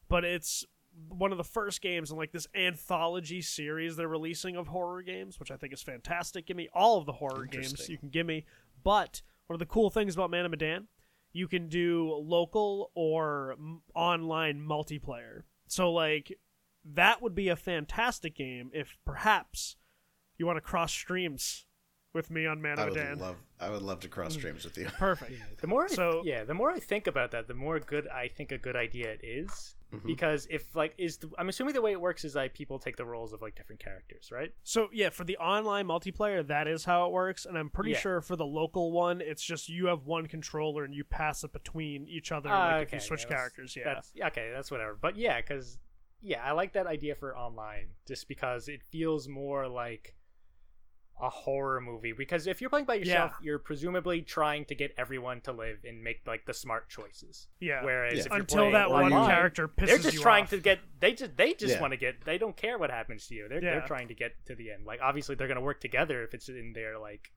But it's one of the first games in like this anthology series they're releasing of horror games, which I think is fantastic. Give me all of the horror games you can give me. But one of the cool things about Man of Medan, you can do local or m- online multiplayer. So like that would be a fantastic game if perhaps you want to cross streams with me on Man i of would Medan. love i would love to cross mm. streams with you Perfect. The more, I, So- yeah, the more I think about that, the more good I think a good idea it is. Mhm. Because if like is, the, I'm assuming the way it works is like people take the roles of like different characters, right? So yeah, for the online multiplayer, that is how it works, and I'm pretty Yeah. sure for the local one, it's just you have one controller and you pass it between each other, Ah, like if you switch yeah, characters. Yeah, That's yeah, okay, that's whatever. But yeah, because yeah, I like that idea for online just because it feels more like a horror movie. Because if you're playing by yourself, Yeah. you're presumably trying to get everyone to live and make like the smart choices. yeah. Whereas Yeah. if you're Until playing that one online, character pisses they're just you trying off. to get they just they just Yeah. want to get they don't care what happens to you they're, Yeah. they're trying to get to the end like obviously they're going to work together if it's in their like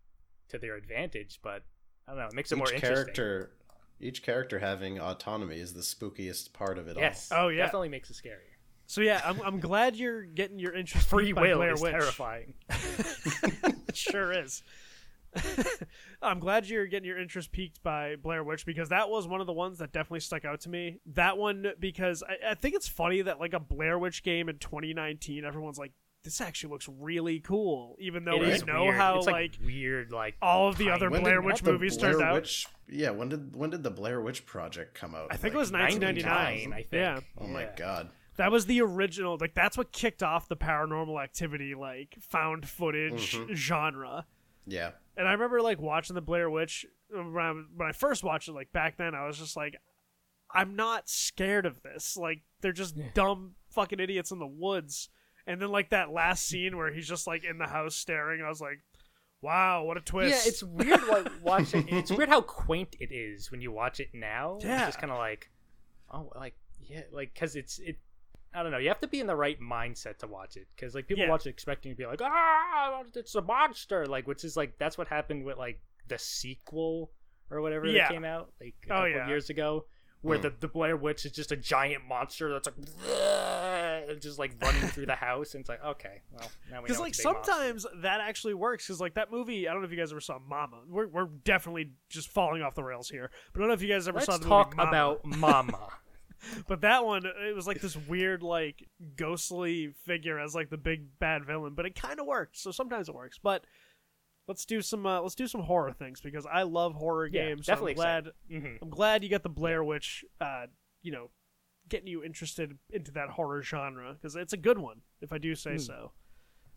to their advantage but i don't know it makes it more each interesting character each character having autonomy is the spookiest part of it yes Oh, yeah. definitely makes it scarier So yeah, I'm, I'm glad you're getting your interest free piqued by will Blair is Witch. terrifying it sure is. I'm glad you're getting your interest piqued by Blair Witch because that was one of the ones that definitely stuck out to me. That one because I, I think it's funny that like a Blair Witch game in 2019, everyone's like, "This actually looks really cool," even though It we know weird. how it's like, like, weird like all of the other When Blair did Witch movies Blair turned out. Witch, yeah, when did when did the Blair Witch Project come out? I think it was 1999. 99, I think. Yeah. Oh my god. That was the original. Like that's what kicked off the paranormal activity, like found footage Mhm. genre. Yeah. And I remember like watching the Blair Witch uh, when I, when I first watched it. Like back then, I was just like, I'm not scared of this. Like they're just Yeah. dumb fucking idiots in the woods. And then like that last scene where he's just like in the house staring, I was like, wow, what a twist. yeah it's weird like watching it's weird how quaint it is when you watch it now Yeah. it's just kind of like oh like yeah like because it's it I don't know. You have to be in the right mindset to watch it because like people Yeah. watch it expecting to be like, ah, it's a monster, like which is like that's what happened with like the sequel or whatever Yeah. that came out like a Oh, couple yeah. of years ago, where Mm. the the Blair Witch is just a giant monster that's like "Bleh," just like running through the house, and it's like okay, well now we because like it's a big monster. sometimes that actually works because like that movie i don't know if you guys ever saw mama we're, we're definitely just falling off the rails here but i don't know if you guys ever Let's saw the talk movie Mama. about Mama. but that one it was like this weird like ghostly figure as like the big bad villain but it kind of worked so sometimes it works but let's do some uh, let's do some horror things because i love horror Yeah, games so definitely i'm glad hmm i'm glad you got the blair witch uh you know getting you interested into that horror genre because it's a good one if i do say Hmm. so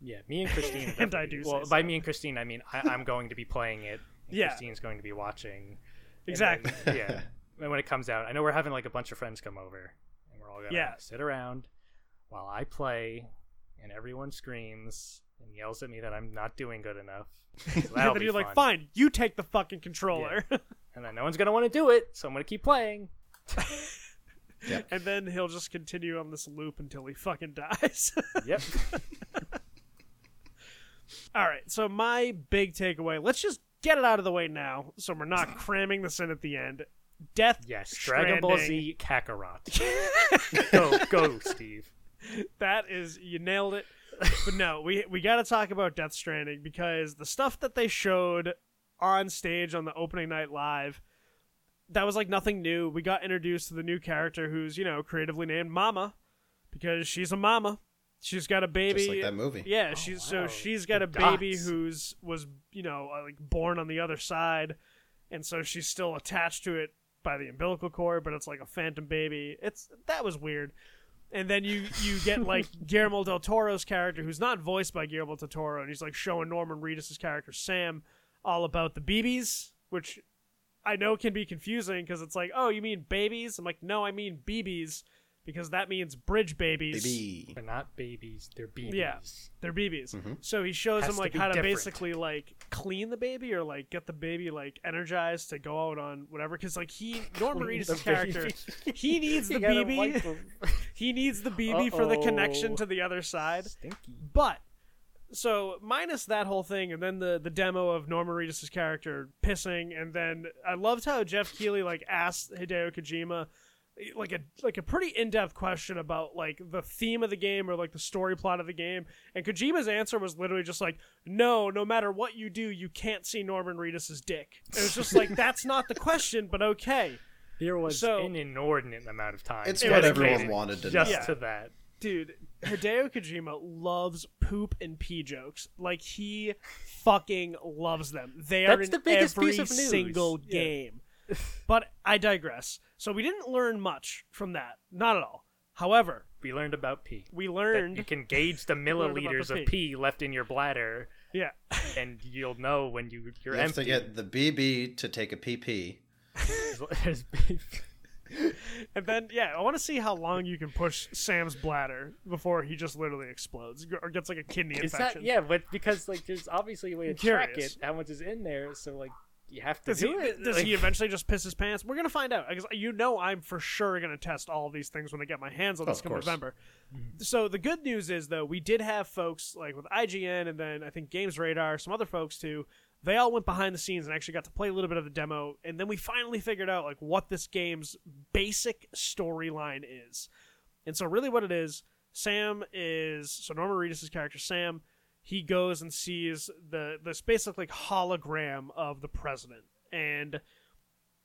Yeah, me and Christine. And I do Well, say by so. me and Christine, I mean I, I'm going to be playing it. and Yeah. Christine's going to be watching. exactly then- yeah. And when it comes out, I know we're having like a bunch of friends come over, and we're all gonna Yeah. sit around while I play, and everyone screams, and yells at me that I'm not doing good enough. So And then be you're like, fine, you take the fucking controller. And then no one's gonna want to do it, so I'm gonna keep playing. and then he'll just continue on this loop until he fucking dies. Yep. All right, so my big takeaway, let's just get it out of the way now so we're not cramming this in at the end. Death yes. Dragon Ball Z Kakarot. go, go, Steve. That is you nailed it. But no, we we got to talk about Death Stranding because the stuff that they showed on stage on the opening night live that was like nothing new. We got introduced to the new character who's, you know, creatively named Mama because she's a mama. She's got a baby. Just like that movie. Yeah, she's Oh, wow. so she's got The a baby dots. who's was you know uh, like born on the other side, and so she's still attached to it by the umbilical cord, but it's like a phantom baby. It's that was weird. And then you you get like Guillermo del Toro's character, who's not voiced by Guillermo del Toro, and he's like showing Norman Reedus' character Sam all about the BBs, which I know can be confusing because it's like, oh, you mean babies? I'm like, no, I mean BBs because that means bridge babies. Baby. They're not babies. They're babies. Yeah. They're BBs. Mhm. So he shows Has him to like be how to basically like clean the baby or like get the baby like energized to go out on whatever. Because like he Norman Clean Reedus' character, he needs the You gotta BB. he needs the BB for the connection to the other side. Stinky. But so minus that whole thing, and then the the demo of Norman Reedus' character pissing, and then I loved how Geoff Keighley like asked Hideo Kojima like a like a pretty in depth question about like the theme of the game or like the story plot of the game, and Kojima's answer was literally just like, "No, no matter what you do, you can't see Norman Reedus' dick." It was just like that's not the question, but okay. There was So- an inordinate amount of time. It's what everyone wanted to just know. Yeah. to that. Dude, Hideo Kojima loves poop and pee jokes. Like he fucking loves them. They are That's in the biggest every piece of news. single Yeah. Game. but I digress. So we didn't learn much from that. Not at all. However, We learned about pee. we That learned you can gauge the learned about the milliliters pee. of pee left in your bladder, yeah. and you'll know when you you're You have empty. to get the BB to take a PP. There's beef. And then yeah, I want to see how long you can push Sam's bladder before he just literally explodes or gets like a kidney Is infection. that yeah? But because like there's obviously a way to I'm track curious. it, how much is in there, so like you have to Does he, it. does like, he eventually just piss his pants? We're gonna find out because you know I'm for sure gonna test all of these things when I get my hands on Oh, this of come course. November. Mm-hmm. So the good news is though we did have folks like with IGN and then I think Games Radar, some other folks too. They all went behind the scenes and actually got to play a little bit of the demo, and then we finally figured out like what this game's basic storyline is. And so really what it is, Sam is so Norman Reedus' character Sam. He goes and sees the this basic like hologram of the president, and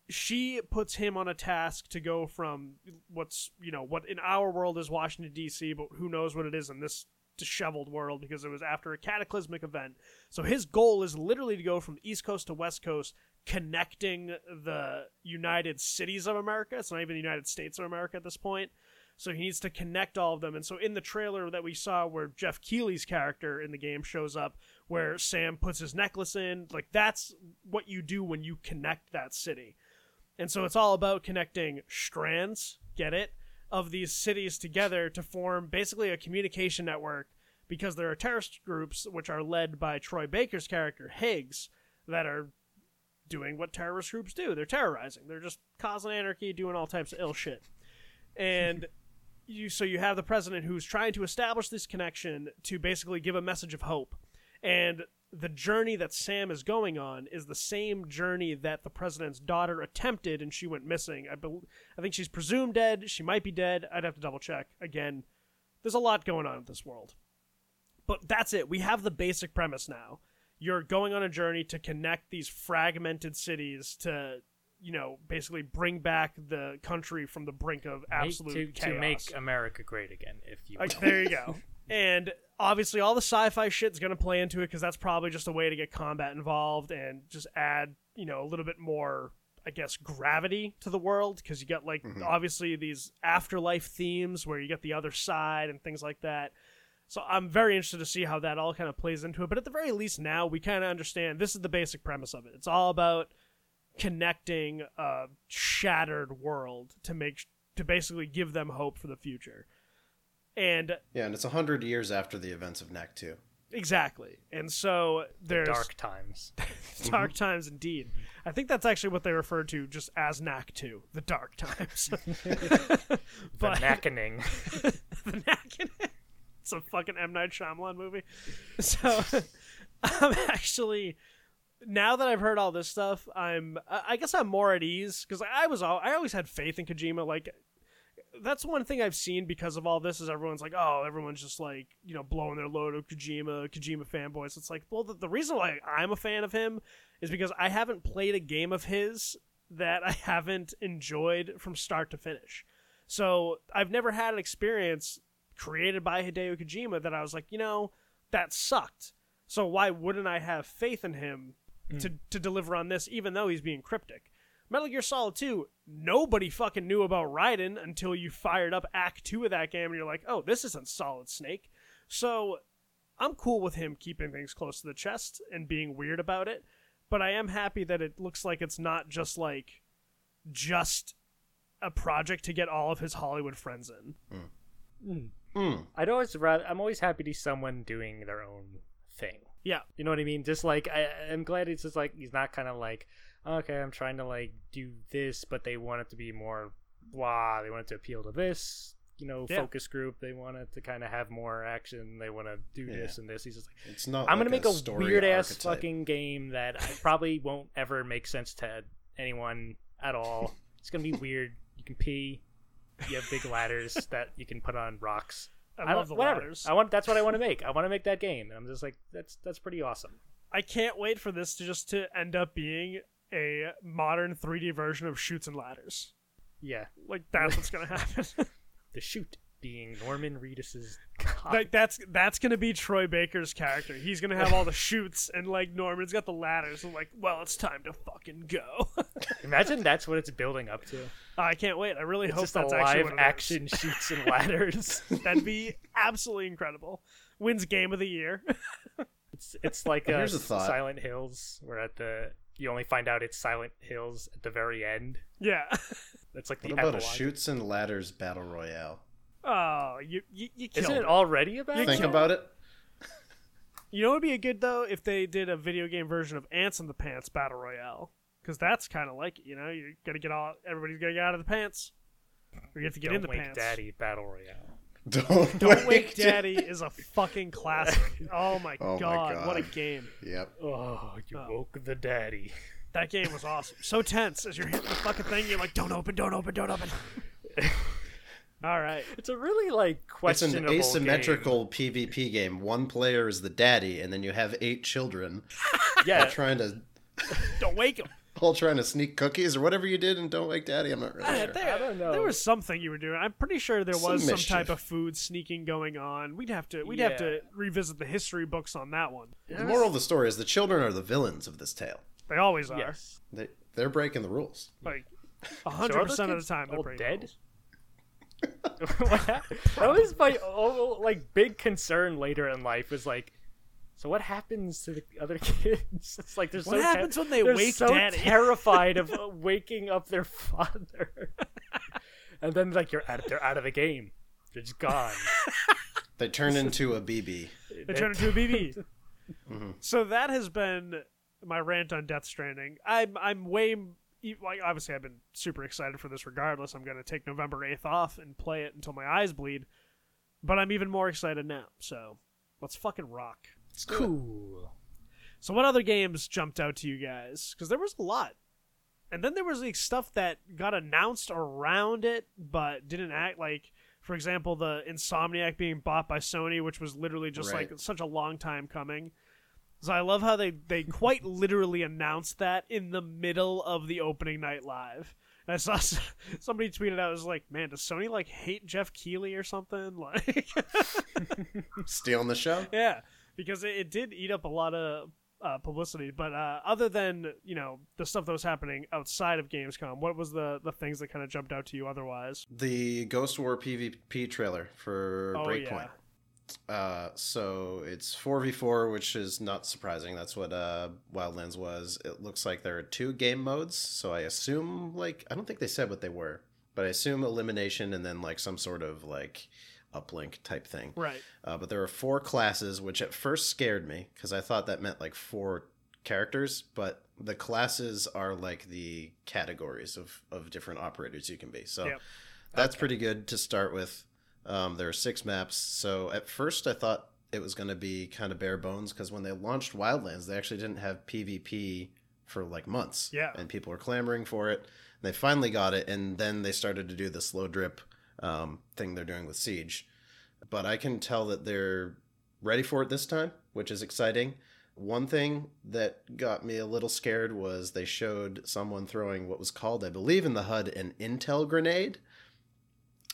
she puts him on a task to go from what's you know what in our world is Washington D.C., but who knows what it is in this disheveled world because it was after a cataclysmic event. So his goal is literally to go from East Coast to West Coast, connecting the United Cities of America. It's not even the United States of America at this point. So he needs to connect all of them. And so in the trailer that we saw where Geoff Keighley's character in the game shows up, where Sam puts his necklace in, like that's what you do when you connect that city. And so it's all about connecting strands, get it, of these cities together to form basically a communication network because there are terrorist groups which are led by Troy Baker's character, Higgs, that are doing what terrorist groups do. They're terrorizing. They're just causing anarchy, doing all types of ill shit. And you so you have the president who's trying to establish this connection to basically give a message of hope. And the journey that Sam is going on is the same journey that the president's daughter attempted and she went missing. I bel I think she's presumed dead. She might be dead. I'd have to double check. Again, there's a lot going on in this world. But that's it. We have the basic premise now. You're going on a journey to connect these fragmented cities to, you know, basically bring back the country from the brink of absolute to, chaos. to make America great again, if you Like, there you go. And obviously, all the sci-fi shit is going to play into it because that's probably just a way to get combat involved and just add, you know, a little bit more, I guess, gravity to the world because you got like mm-hmm. obviously these afterlife themes where you get the other side and things like that. So I'm very interested to see how that all kind of plays into it. But at the very least, now we kind of understand this is the basic premise of it. It's all about connecting a shattered world to make to basically give them hope for the future. And Yeah, and it's a hundred years after the events of Knack 2. exactly. And so there's Dark times. dark mm-hmm. times indeed. I think that's actually what they refer to just as Knack 2, the dark times. The but Knackening. the Knack in it. It's a fucking M Night Shyamalan movie. So I'm um, actually now that I've heard all this stuff, I'm I guess I'm more at ease because I was all I always had faith in Kojima. Like that's one thing I've seen because of all this is everyone's like, oh, everyone's just like you know blowing their load of Kojima, Kojima fanboys. It's like, well, the, the reason why I'm a fan of him is because I haven't played a game of his that I haven't enjoyed from start to finish. So I've never had an experience created by Hideo Kojima that I was like, you know, that sucked. So why wouldn't I have faith in him Mm. to to deliver on this, even though he's being cryptic? Metal Gear Solid 2, nobody fucking knew about Raiden until you fired up Act 2 of that game and you're like, oh, this isn't Solid Snake. So I'm cool with him keeping things close to the chest and being weird about it, but I am happy that it looks like it's not just like just a project to get all of his Hollywood friends in. Hmm. hmm. hmm. I'd always rather. I'm always happy to see someone doing their own thing. Yeah. You know what I mean? Just like I, I'm glad it's just like he's not kind of like, okay, I'm trying to like do this, but they want it to be more blah. They want it to appeal to this, you know, Yeah. focus group. They want it to kind of have more action. They want to do this and this. He's just like, It's not. I'm like gonna make a, story weird ass fucking game that I probably won't ever make sense to anyone at all. It's gonna be weird. You can pee. You have big ladders that you can put on rocks. I, don't- love the whatever. ladders. I want. That's what I want to make. I want to make that game, and I'm just like, that's that's pretty awesome. I can't wait for this to just to end up being a modern 3D version of Chutes and Ladders. Yeah, Like that's what's gonna happen. the shoot being Norman Reedus's. like that's that's gonna be Troy Baker's character. He's gonna have all the shoots and like Norman's got the ladders. And like, well, it's time to fucking go. Imagine that's what it's building up to. I can't wait. I really It's hope just that's actually live what it is. action shoots and ladders. That'd be absolutely incredible. Wins game of the year. It's it's like uh, Here's a. Silent Hills, where at the you only find out it's Silent Hills at the very end. yeah. That's like the What about a shoots and ladders battle royale? Oh, you you, you killed Isn't it. it already about? You Think killed about it. You know, what would be a good though if they did a video game version of Ants in the Pants Battle Royale, because that's kind of like it. You know, you gotta get all everybody's gotta get out of the pants. Or you have to get Don't in the Wake pants. Daddy Battle Royale. Don't, Don't Wake Daddy is a fucking classic. Oh my, Oh my god, what a game! Yep. Oh, you Oh. woke the daddy. That game was awesome. So tense as you're hitting the fucking thing. You're like, don't open, don't open, don't open. All right. It's a really like questionable. It's an asymmetrical PvP game. One player is the daddy, and then you have eight children Yeah, trying to Don't wake him. All trying to sneak cookies or whatever you did, and don't wake daddy. I'm not really Uh, sure. there, I don't know. there was something you were doing. I'm pretty sure there Some was some mischief. type of food sneaking going on. We'd have to we'd have to revisit the history books on that one. The moral of the story is the children are the villains of this tale. They always are. yes. They they're breaking the rules. Like So hundred are those percent of the time they're all breaking dead? rules. That was my like big concern later in life was like so what happens to the other kids it's like they're What so happens when they they're wake so daddy? terrified of uh, waking up their father and then like you're out they're out of the game they're just gone They turn into a BB. They turn into a BB. So that has been my rant on Death Stranding. I'm I'm way e- like obviously I've been super excited for this regardless. I'm gonna take November eighth off and play it until my eyes bleed. But I'm even more excited now. So let's fucking rock. Cool So what other games jumped out to you guys? Because there was a lot. And then there was like stuff that got announced around it, but didn't act like, for example, the Insomniac being bought by Sony, which was literally just Right. like such a long time coming. So I love how they they quite literally announced that in the middle of the opening night live. And I saw s- somebody tweeted out, it was like, man, does Sony like hate Geoff Keighley or something? Like, Stealing the show. yeah, because it, it did eat up a lot of uh, publicity. But uh, other than you know the stuff that was happening outside of Gamescom, what was the the things that kind of jumped out to you otherwise? The Ghost War PvP trailer for Oh, Breakpoint. Uh, so it's 4v4, which is not surprising. That's what uh, Wildlands was. It looks like there are two game modes. So I assume, like, I don't think they said what they were, but I assume elimination and then, like, some sort of, like, uplink type thing. Right. Uh, but there are four classes, which at first scared me because I thought that meant like four characters, but the classes are like the categories of, of different operators you can be. So Yep. that's pretty good to start with. Um, there are six maps. So at first I thought it was going to be kind of bare bones because when they launched Wildlands, they actually didn't have PvP for like months. Yeah. And people were clamoring for it. And they finally got it. And then they started to do the slow drip um, thing they're doing with Siege. But I can tell that they're ready for it this time, which is exciting. One thing that got me a little scared was they showed someone throwing what was called, I believe, in the HUD, an intel grenade.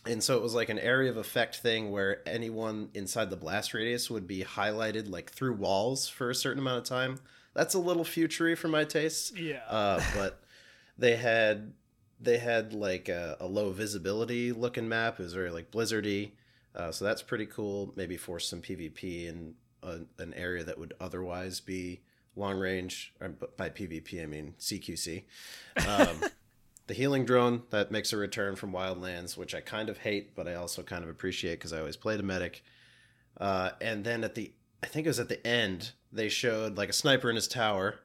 And so it was like an area of effect thing where anyone inside the blast radius would be highlighted like through walls for a certain amount of time. That's a little futury for my tastes. Yeah. Uh, but they had they had like a, a low visibility looking map. It was very like blizzardy. Uh, so that's pretty cool. Maybe force some PvP in a, an area that would otherwise be long range. Or by PvP, I mean CQC. Um, the healing drone that makes a return from Wildlands, which I kind of hate, but I also kind of appreciate because I always played a medic. Uh, and then at the, I think it was at the end, they showed like a sniper in his tower.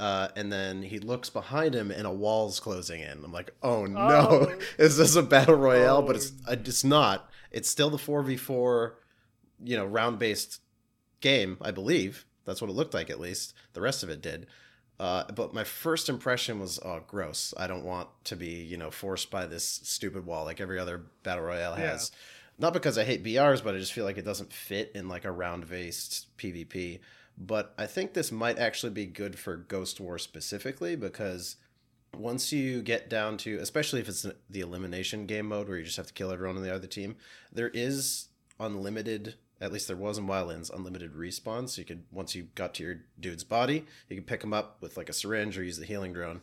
Uh, and then he looks behind him and a wall's closing in. I'm like, oh no, Oh. is this a battle royale? But Oh. it's uh, it's not. It's still the four v four, you know, round based game. I believe that's what it looked like. At least the rest of it did. Uh, but my first impression was, oh, gross. I don't want to be, you know, forced by this stupid wall like every other battle royale Yeah. has. Not because I hate BRs, but I just feel like it doesn't fit in like a round based PvP. But I think this might actually be good for Ghost War specifically because once you get down to, especially if it's the elimination game mode where you just have to kill everyone on the other team, there is unlimited. At least there was in Wildlands unlimited respawn. So you could once you got to your dude's body, you could pick him up with like a syringe or use the healing drone.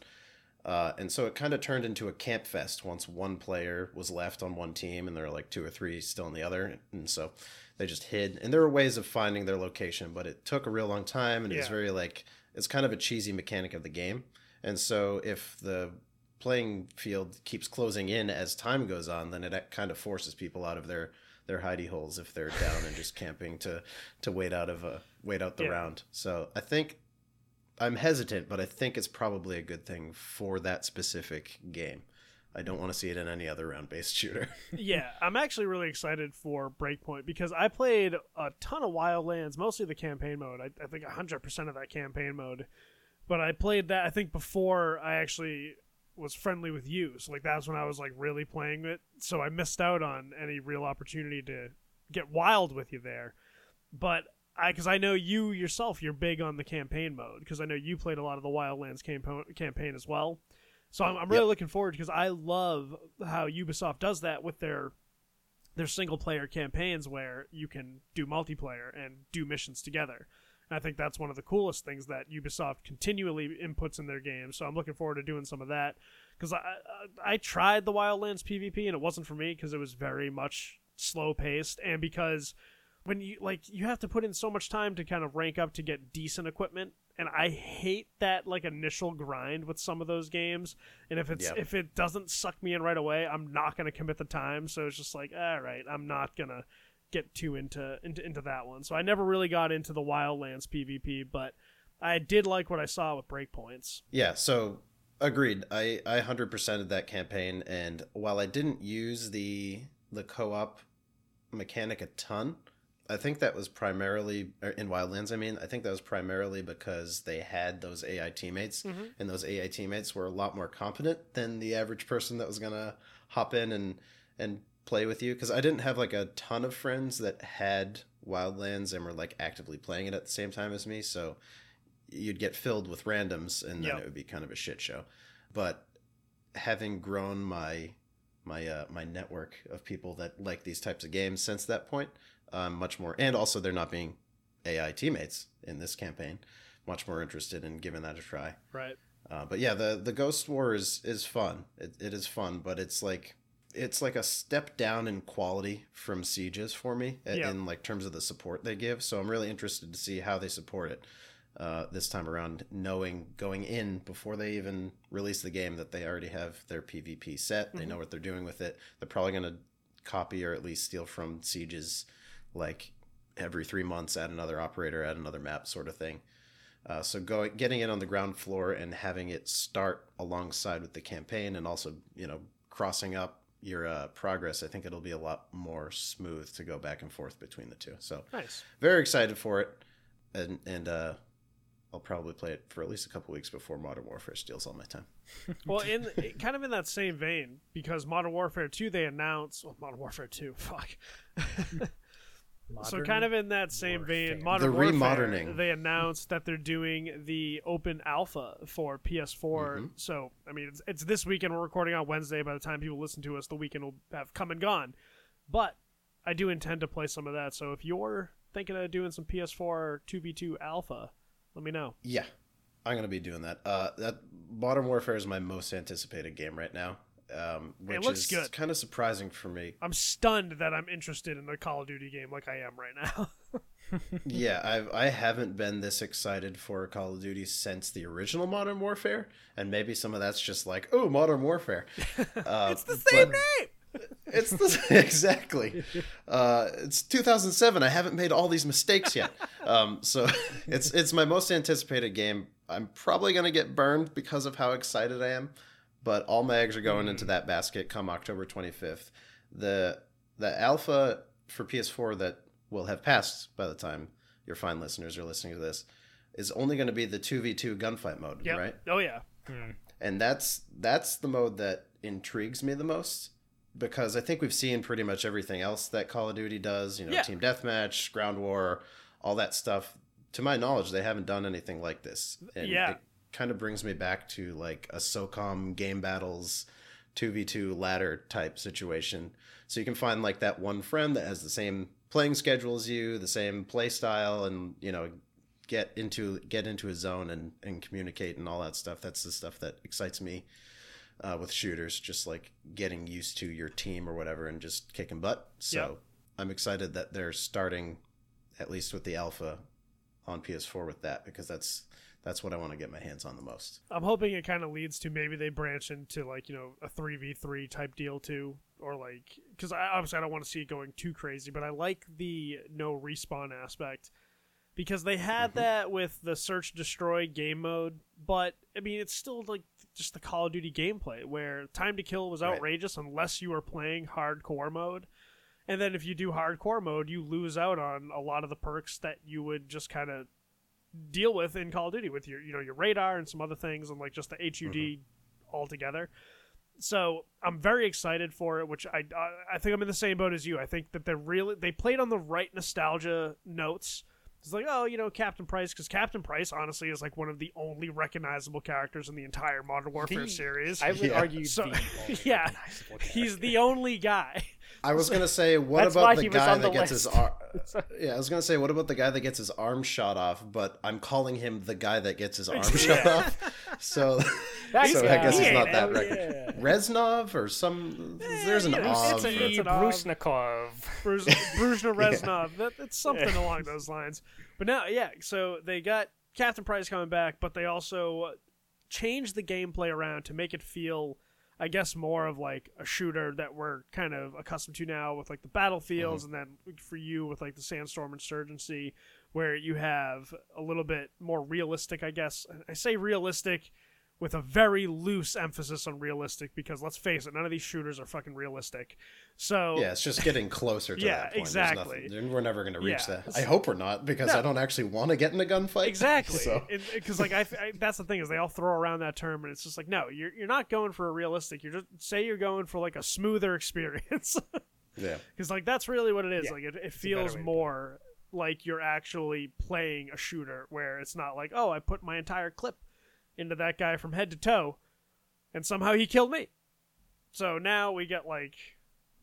Uh, and so it kind of turned into a camp fest once one player was left on one team and there were like two or three still in the other. And so they just hid. And there were ways of finding their location, but it took a real long time and it was very like it's kind of a cheesy mechanic of the game. And so if the playing field keeps closing in as time goes on, then it uh, kind of forces people out of their their hidey holes if they're down and just camping to to wait out of a wait out the Yeah. round. So I think I'm hesitant, but I think it's probably a good thing for that specific game. I don't want to see it in any other round based shooter. yeah, I'm actually really excited for Breakpoint because I played a ton of Wildlands, mostly the campaign mode. I, I think 100% of that campaign mode. But I played that, I think, before I actually was friendly with you. So, like, that's when I was, like, really playing it. So I missed out on any real opportunity to get wild with you there. But I, because I know you yourself, you're big on the campaign mode because I know you played a lot of the Wildlands campaign campaign as well. So I'm, I'm really Yep. looking forward because I love how Ubisoft does that with their their single player campaigns where you can do multiplayer and do missions together. And I think that's one of the coolest things that Ubisoft continually inputs in their games. So I'm looking forward to doing some of that because I, I I tried the Wildlands PvP and it wasn't for me because it was very much slow paced and because when you like you have to put in so much time to kind of rank up to get decent equipment and I hate that like initial grind with some of those games and if it's Yeah. if it doesn't suck me in right away I'm not going to commit the time so it's just like all right I'm not going to get too into, into into that one so I never really got into the Wildlands PvP but I did like what I saw with breakpoints Yeah, so agreed. I I hundred percented that campaign, and while I didn't use the the co op mechanic a ton, I think that was primarily in Wildlands. I mean, I think that was primarily because they had those AI teammates, Mhm. and those AI teammates were a lot more competent than the average person that was gonna hop in and and play with you. Because I didn't have like a ton of friends that had Wildlands and were like actively playing it at the same time as me, so you'd get filled with randoms and then Yep. it would be kind of a shit show but having grown my my uh, my network of people that like these types of games since that point um, much more and also they're not being ai teammates in this campaign much more interested in giving that a try. Right. Uh, but yeah the the ghost war is is fun. It, it is fun but it's like it's like a step down in quality from sieges for me Yeah. in like terms of the support they give. So i'm really interested to see how they support it uh, this time around knowing going in before they even release the game that they already have their pvp set. They Mhm. know what they're doing with it. They're probably going to copy or at least steal from sieges like every three months add another operator add another map sort of thing uh, so going getting it on the ground floor and having it start alongside with the campaign and also you know crossing up your uh, progress i think it'll be a lot more smooth to go back and forth between the two so Nice. very excited for it and and uh i'll probably play it for at least a couple weeks before modern warfare steals all my time Well, in kind of in that same vein, because Modern Warfare 2 they announced, well, Modern Warfare 2, fuck. so kind of in that same vein, Modern The Warfare, remoderning. they announced that they're doing the open alpha for PS4. Mhm. So, I mean, it's, it's this weekend. We're recording on Wednesday. By the time people listen to us, the weekend will have come and gone. But I do intend to play some of that. So if you're thinking of doing some PS4 2v2 alpha, let me know. Yeah, I'm gonna be doing that. Uh, that Modern Warfare is my most anticipated game right now, um, which looks is good. kind of surprising for me. I'm stunned that I'm interested in a Call of Duty game like I am right now. yeah, I've I haven't been this excited for Call of Duty since the original Modern Warfare, and maybe some of that's just like, oh, Modern Warfare. Uh, it's the same name. It's the exactly. Uh, it's 2007. I haven't made all these mistakes yet. Um, so it's it's my most anticipated game. I'm probably gonna get burned because of how excited I am, but all my eggs are going into mm. that basket come October 25th. The the alpha for PS4 that will have passed by the time your fine listeners are listening to this is only going to be the 2v2 gunfight mode, Yep. right? Oh yeah. Hmm. and that's that's the mode that intrigues me the most because I think we've seen pretty much everything else that Call of Duty does. You know, Yeah. team deathmatch, ground war, all that stuff. To my knowledge, they haven't done anything like this. And Yeah. it kind of brings me back to like a SOCOM game battles, two v two ladder type situation. So you can find like that one friend that has the same playing schedule as you, the same play style, and you know get into get into a zone and and communicate and all that stuff. That's the stuff that excites me uh, with shooters, just like getting used to your team or whatever and just kicking butt. So Yep. I'm excited that they're starting, at least with the alpha, on PS4 with that because that's that's what I want to get my hands on the most. I'm hoping it kind of leads to maybe they branch into like you know a three v three type deal too, or like because I obviously I don't want to see it going too crazy, but I like the no respawn aspect because they had mm-hmm. that with the search destroy game mode, but I mean it's still like just the Call of Duty gameplay where time to kill was Right. outrageous unless you were playing hardcore mode. And then if you do hardcore mode, you lose out on a lot of the perks that you would just kind of deal with in Call of Duty with your you know your radar and some other things and like just the HUD mm-hmm. altogether. So I'm very excited for it, which I I- I think I'm in the same boat as you. I think that they're really they played on the right nostalgia notes. It's like oh you know Captain Price because Captain Price honestly is like one of the only recognizable characters in the entire Modern Warfare The- series. I would Yeah. argue So- the only yeah, He's the only guy. I was gonna say, what That's about the guy on that the gets his arm? yeah? I was gonna say, what about the guy that gets his arm shot off? But I'm calling him the guy that gets his arm shot off. So, That so I guess He he's not that it. rec- Yeah. Reznov or some. There's an you Ov. it's a- the it's an Ov. Brusnikov. Bruz- Bruzhna Reznov. That, it's something along those lines. But now, yeah, so they got Captain Price coming back, but they also changed the gameplay around to make it feel, I guess, more of like a shooter that we're kind of accustomed to now with like the battlefields, mm-hmm. and then for you with like the Sandstorm Insurgency, where you have a little bit more realistic, I guess. I say realistic with a very loose emphasis on realistic because let's face it, none of these shooters are fucking realistic. So Yeah, it's just getting closer to Yeah, that point. There's exactly. nothing- we're never going to reach Yeah. that. I hope we're not because No. I don't actually want to get in a gunfight. Exactly, So because like I, I, that's the thing is they all throw around that term, and it's just like no, you're you're not going for a realistic. You're just say you're going for like a smoother experience, yeah, because like that's really what it is. Yeah, like it, it feels more like you're actually playing a shooter, where it's not like oh I put my entire clip into that guy from head to toe, and somehow he killed me. So now we get like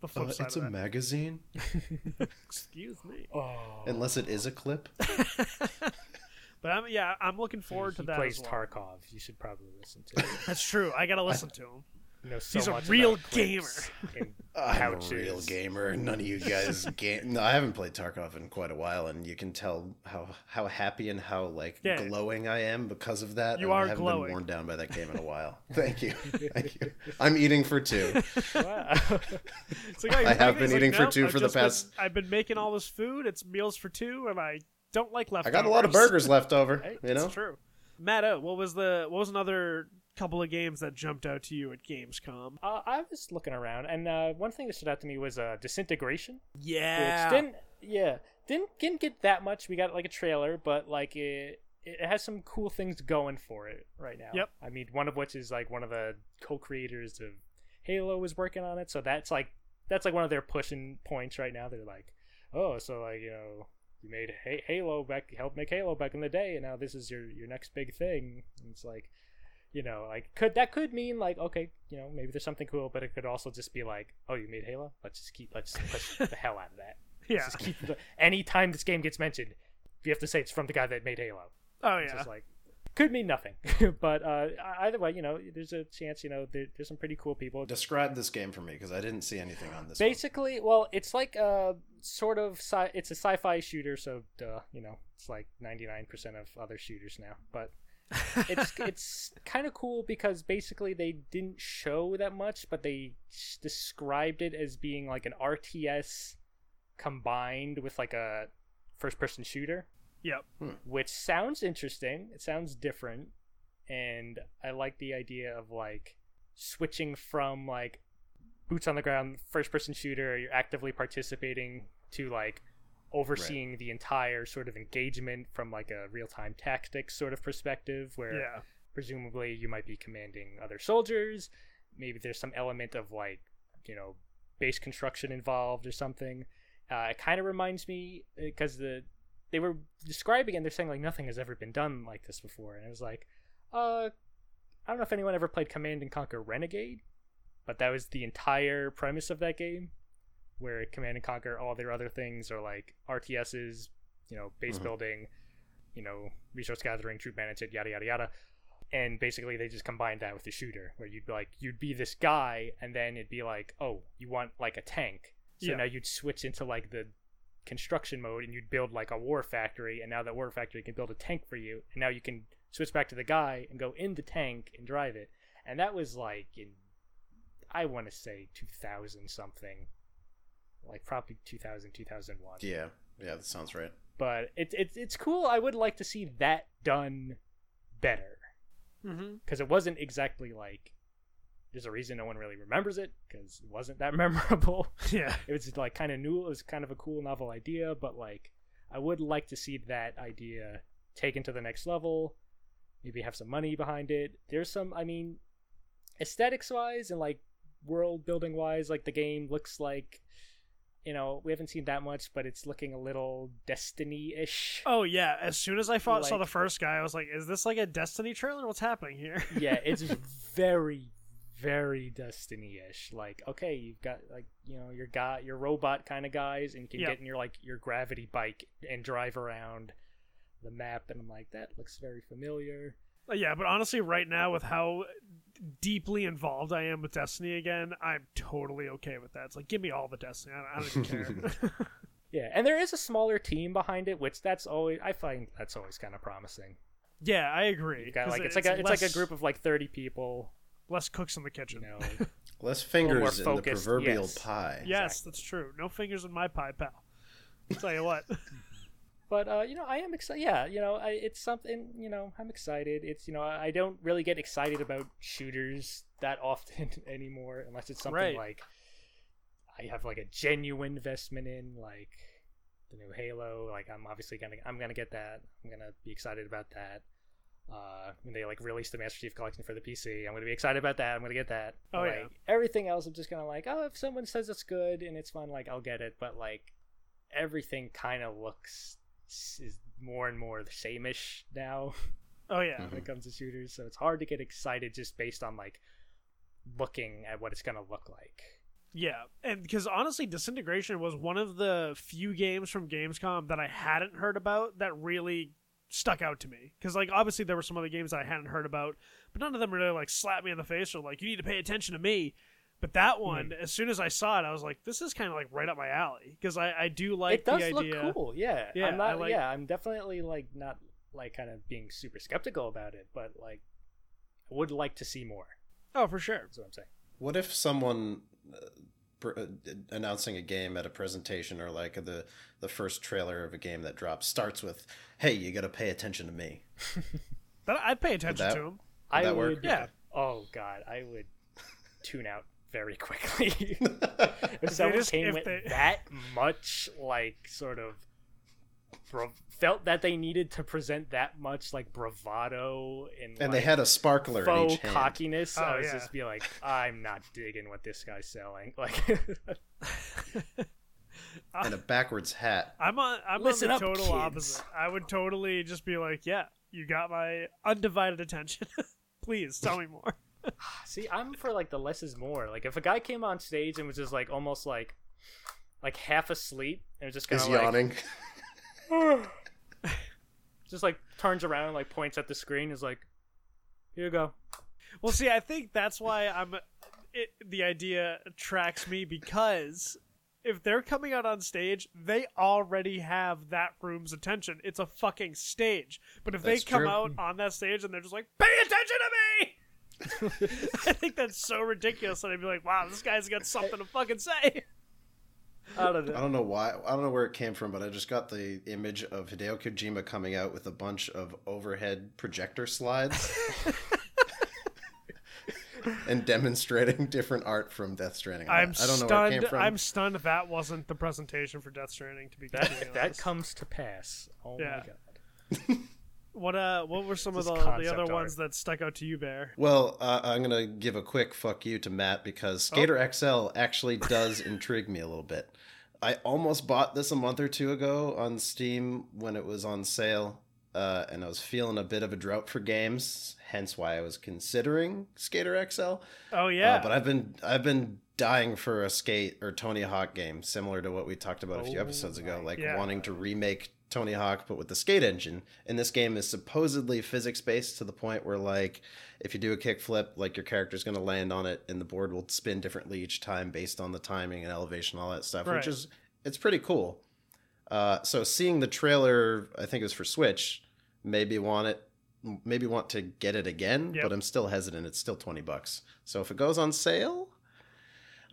the flip Uh, side it's of a that. magazine, Excuse me, Oh. unless it is a clip. but I'm yeah I'm looking forward he to that. plays as well. Tarkov. You should probably listen to it. That's true. I gotta listen to him. Know so He's a much real about clips and I'm a pouches. real gamer. None of you guys game. No, I haven't played Tarkov in quite a while, and you can tell how how happy and how like Yeah. glowing I am because of that. You and are I haven't glowing. been worn down by that game in a while. Thank you, thank you. I'm eating for two. Wow. It's like, oh, I have been It's like, eating for "Nope, two I've for the just been- past- I've been making all this food. It's meals for two, and I don't like leftovers. I got a lot of burgers left over. Hey, You know, It's true. Matt, what was the what was another couple of games that jumped out to you at Gamescom? uh, I was looking around, and uh, one thing that stood out to me was uh, Disintegration. Yeah, which didn't yeah didn't didn't get that much. We got like a trailer, but like it it has some cool things going for it right now. Yep. I mean, one of which is like one of the co-creators of Halo was working on it, so that's like that's like one of their pushing points right now. They're like, oh, so like you know. You made Halo back, helped make Halo back in the day, and now this is your your next big thing. And it's like, you know, like could that could mean like okay, you know, maybe there's something cool, but it could also just be like, oh, you made Halo. Let's just keep let's push the hell out of that. yeah. Just keep the, anytime this game gets mentioned, you have to say it's from the guy that made Halo. Oh It's yeah, just like could mean nothing, but uh, either way, you know, there's a chance. You know, there, there's some pretty cool people. describe this game for me because I didn't see anything on this. one. Basically, well, it's like a sort of sci- it's a sci-fi shooter, so duh, you know, it's like 99% of other shooters now, but it's it's kind of cool because basically they didn't show that much, but they described it as being like an RTS combined with like a first-person shooter, yep. Hmm. which sounds interesting. It sounds different, and I like the idea of like switching from like boots on the ground first-person shooter. You're actively participating to like overseeing the entire sort of engagement from like a real-time tactics sort of perspective where Yeah, presumably you might be commanding other soldiers. Maybe there's some element of like you know base construction involved or something. Uh, it kind of reminds me because the they were describing it and they're saying like nothing has ever been done like this before. And it was like uh i don't know if anyone ever played command and conquer renegade but that was the entire premise of that game where command and conquer all their other things are like rts's you know base Mhm. building you know resource gathering troop management yada yada yada and basically they just combined that with the shooter where you'd be like you'd be this guy and then it'd be like oh you want like a tank so Yeah. now you'd switch into like the construction mode and you'd build like a war factory and now that war factory can build a tank for you and now you can switch back to the guy and go in the tank and drive it and that was like in i want to say 2000 something like probably 2000 2001 Yeah, yeah, that sounds right. but it's it's it's cool. I would like to see that done better. Mm-hmm. because it wasn't exactly like there's a reason no one really remembers it because it wasn't that memorable. Yeah. it was like kind of new. It was kind of a cool novel idea but like i would like to see that idea taken to the next level maybe have some money behind it. There's some i mean aesthetics wise and like world building wise like the game looks like you know we haven't seen that much but it's looking a little destiny-ish Oh yeah. As soon as I fought, saw the first guy, I was like, "Is this like a Destiny trailer? What's happening here?" yeah, it's very, very Destiny-ish. Like, okay, you've got like you know your guy, your robot kind of guys, and you can Yep. get in your like your gravity bike and drive around the map, and I'm like, that looks very familiar. Uh, Yeah, but honestly, right now with how deeply involved I am with Destiny again, I'm totally okay with that. It's like, give me all the Destiny. I don't, I don't even care. Yeah, and there is a smaller team behind it, which that's always I find that's always kind of promising. yeah, I agree. You've got 'cause like it's like a it's like a group of like 30 people, less cooks in the you kitchen. know. Less fingers in the proverbial yes. pie. yes, exactly. that's true. No fingers in my pie, pal. I'll tell you what. But uh, you know, I am excited. Yeah, you know, I, it's something. You know, I'm excited. It's you know, I don't really get excited about shooters that often anymore, unless it's something Right. like I have like a genuine investment in, like the new Halo. Like I'm obviously gonna, I'm gonna get that. I'm gonna be excited about that. Uh, when they like release the Master Chief Collection for the PC, I'm gonna be excited about that. I'm gonna get that. Oh, But, yeah. Everything else, I'm just gonna like, oh, if someone says it's good and it's fun, like I'll get it. But like everything kind of looks is more and more the same-ish now Oh yeah. Mm-hmm. when it comes to shooters. So it's hard to get excited just based on like looking at what it's gonna look like. Yeah, and because honestly, Disintegration was one of the few games from Gamescom that I hadn't heard about that really stuck out to me because like obviously there were some other games I hadn't heard about, but none of them really like slapped me in the face or like you need to pay attention to me. But that one, as soon as I saw it, I was like, "This is kind of like right up my alley," because I, I do like it does the look idea. cool. Yeah, Yeah, I'm not. Like- yeah, I'm definitely like not like kind of being super skeptical about it, but like I would like to see more. Oh, for sure. That's what I'm saying. What if someone uh, pr- uh, announcing a game at a presentation or like the the first trailer of a game that drops starts with, "Hey, you got to pay attention to me." But I'd pay attention that- to him. I that would. work? Yeah. Oh God, I would tune out very quickly. if someone just- came if with they- that much like sort of bra- felt that they needed to present that much like bravado and and they had a sparkler in faux each hand. cockiness. Oh, I was yeah. just be like, I'm not digging what this guy's selling. Like, and a backwards hat. I'm on. I'm Listen on the up, total kids. opposite. I would totally just be like, "Yeah, you got my undivided attention. Please tell me more." see, I'm for like the less is more. Like, if a guy came on stage and was just like almost like, like half asleep and was just kind of like, yawning. just like turns around and like points at the screen, is like, here you go. Well, see, I think that's why I'm. It, the idea attracts me because if they're coming out on stage, they already have that room's attention. It's a fucking stage. But if That's they come true. out on that stage and they're just like, "Pay attention to me," I think that's so ridiculous. that I'd be like, "Wow, this guy's got something to fucking say." I don't know. I know. don't know why. I don't know where it came from, but I just got the image of Hideo Kojima coming out with a bunch of overhead projector slides and demonstrating different art from Death Stranding. I I'm don't know where it stunned. came from. I'm stunned that wasn't the presentation for Death Stranding. To be That completely that honest. comes to pass, oh Yeah. my god. What uh? What were some of the, the other art. ones that stuck out to you, Bear? Well, uh, I'm gonna give a quick fuck you to Matt because Oh. Skater XL actually does intrigue me a little bit. I almost bought this a month or two ago on Steam when it was on sale, uh, and I was feeling a bit of a drought for games. Hence, why I was considering Skater XL. Oh yeah, Uh, but I've been I've been dying for a skate or Tony Hawk game similar to what we talked about a few Oh episodes ago, like Yeah. wanting to remake Tony Hawk but with the skate engine. And this game is supposedly physics based to the point where like if you do a kickflip, like your character's going to land on it and the board will spin differently each time based on the timing and elevation all that stuff, Right. which is it's pretty cool. Uh, so seeing the trailer, I think it was for Switch, maybe want it maybe want to get it again, Yep. but I'm still hesitant. It's still 20 bucks. So if it goes on sale,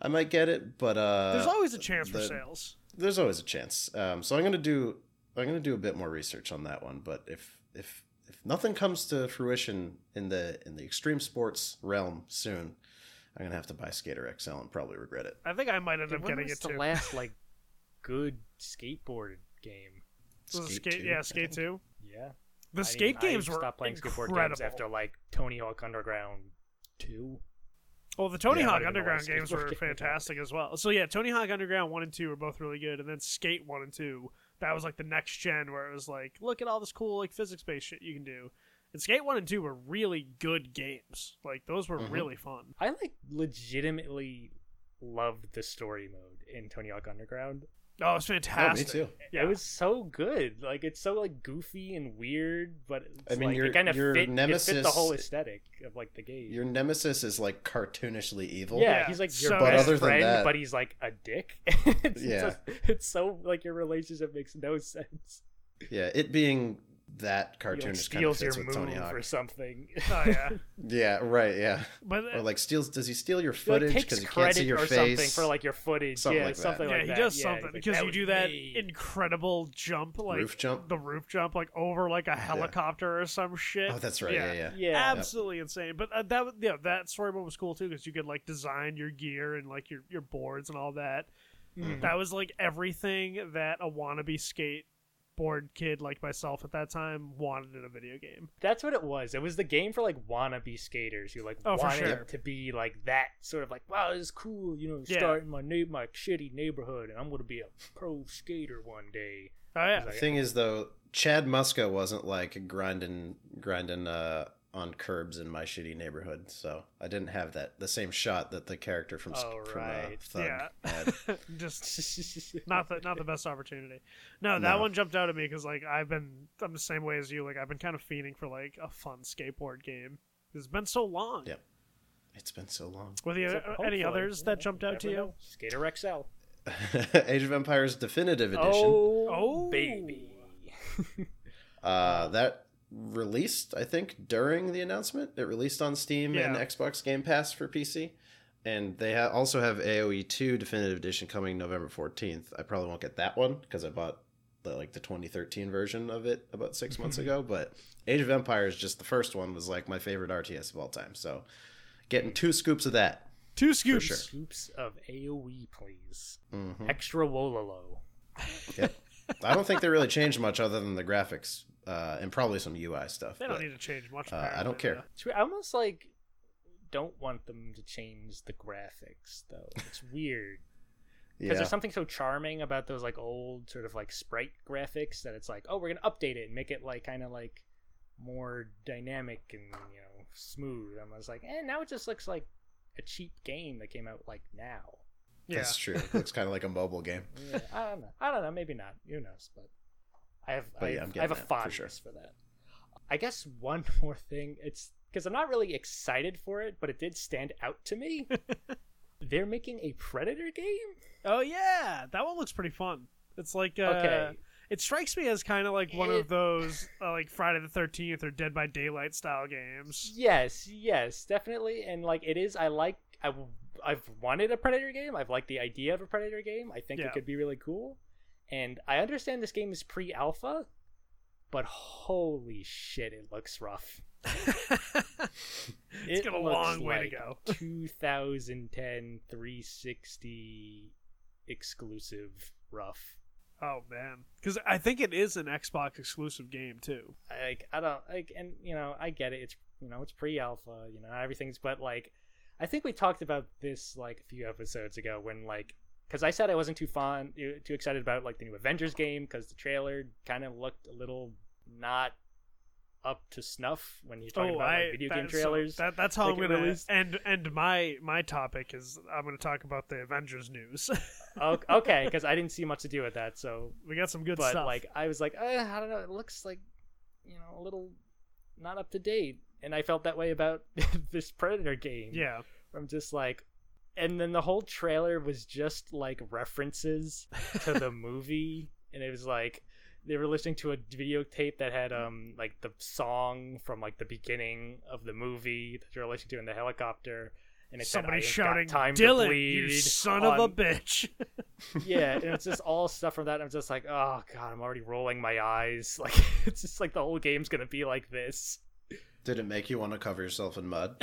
I might get it, but uh there's always a chance for sales. there's always a chance. Um, so I'm gonna do I'm gonna do a bit more research on that one. But if if if nothing comes to fruition in the in the extreme sports realm soon, I'm gonna have to buy Skater XL and probably regret it. I think I might end Dude, up getting was it the too. last like good skateboard game? Was Skate skate, 2, yeah, Skate. Two. Yeah. The I skate mean, games I were stopped playing incredible. skateboard games after like Tony Hawk Underground two. Well, the Tony Yeah, Hawk I don't even know Underground games were fantastic as well. So yeah, Tony Hawk Underground one and two were both really good, and then Skate one and two that was like the next gen where it was like, look at all this cool like physics based shit you can do. And Skate one and two were really good games. Like those were Mhm. really fun. I like legitimately loved the story mode in Tony Hawk Underground. Oh, it's Oh, me fantastic. too. Yeah. It was so good. Like it's so like goofy and weird, but it's I mean, like, your- it kind of your fit, it fit the whole aesthetic of like the game. Your nemesis is like cartoonishly evil. yeah, Yeah, he's like your But best other than friend, that- but he's like a dick. it's, Yeah. just- it's so like your relationship makes no sense. Yeah, it being that He like, cartoonish kind of steals your fits with Tony Hawk. or something. Oh yeah. Yeah, right. Yeah, But or like steals. Does he steal your footage takes because he can't see your or face? something for like your footage. Something yeah, like that. something yeah, like he that. does Yeah, something he's like, because you do that me." incredible jump, like Roof jump? the roof jump, like over like a helicopter or some shit. Oh, that's right. Yeah, yeah. Yeah, absolutely insane. But uh, that was- yeah, that story mode was cool too because you could like design your gear and like your your boards and all that. Mhm. That was like everything that a wannabe skateboard kid like myself at that time wanted in a video game. That's what it was. It was the game for like wannabe skaters who like Oh, wanted sure. to be like that sort of like, wow, this is cool, you know, Yeah. starting my na- my shitty neighborhood, and I'm gonna be a pro skater one day. Oh yeah, It's The thing is, though, Chad Muska wasn't like grinding, grinding uh, on curbs in my shitty neighborhood, so I didn't have that the same shot that the character from Oh, from uh. Thug Yeah. had. Just not the not the best opportunity. No, that No. one jumped out at me because like I've been I'm the same way as you. Like I've been kind of fiending for like a fun skateboard game. It's been so long. Yep, It's been so long. Were there So uh, any hopefully, others that jumped out to never you? know. Skater XL. Age of Empires Definitive Edition. Oh, Oh. baby. Uh, that released, I think, during the announcement. It released on Steam and Xbox Game Pass for PC. And they ha- also have AOE 2 Definitive Edition coming November 14th. I probably won't get that one because I bought the like the 2013 version of it about six months ago. But Age of Empires, just the first one, was like my favorite RTS of all time. So getting two scoops of that. Two scoops. sure. Scoops of AoE, please. Mhm. Extra Wololo. Yep. I don't think they really changed much other than the graphics uh, and probably some UI stuff. They don't but- need to change much. uh, I don't care. though. I almost like don't want them to change the graphics though. It's weird because yeah. there's something so charming about those like old sort of like sprite graphics that it's like, oh, we're gonna update it and make it like kind of like more dynamic and you know smooth. I was like, eh, now it just looks like a cheap game that came out like now. Yeah. That's true. It looks kind of like a mobile game. Yeah, I don't know. I don't know. Maybe not. Who knows? But I have. But I yeah, have, I'm I have a getting that, for fondness sure. for that. I guess one more thing. It's because I'm not really excited for it, but it did stand out to me. They're making a Predator game. Oh yeah, that one looks pretty fun. It's like uh, Okay. It strikes me as kind of like one It- of those uh, like Friday the Thirteenth or Dead by Daylight style games. Yes, yes, definitely. And like it is. I like. I I've wanted a Predator game. I've liked the idea of a Predator game. I think Yeah. it could be really cool. And I understand this game is pre-alpha, but holy shit, it looks rough. it's It got a long way to go. 2010 360 exclusive rough. Oh man, because I think it is an Xbox exclusive game too. I, like I don't like, and you know I get it. It's you know it's pre-alpha. You know everything's, but like I think we talked about this like a few episodes ago when like because I said I wasn't too fond, too excited about like the new Avengers game because the trailer kind of looked a little not up to snuff when you're talking oh, about I like, video that- game so trailers. that, that's how I'm gonna released. end end my my topic is I'm gonna talk about the Avengers news. Okay, because I didn't see much to do with that, so we got some good stuff. but stuff. like I was like, uh, I don't know, it looks like you know a little not up to date, and I felt that way about this Predator game. yeah, I'm just like, and then the whole trailer was just like references to the movie, and it was like they were listening to a videotape that had um like the song from like the beginning of the movie that you're listening to in the helicopter. And it somebody said, I shouting, got time "Dillon, to bleed you son of a bitch!" yeah, and it's just all stuff from that. And I'm just like, oh god, I'm already rolling my eyes. Like it's just like the whole game's gonna be like this. Did it make you want to cover yourself in mud?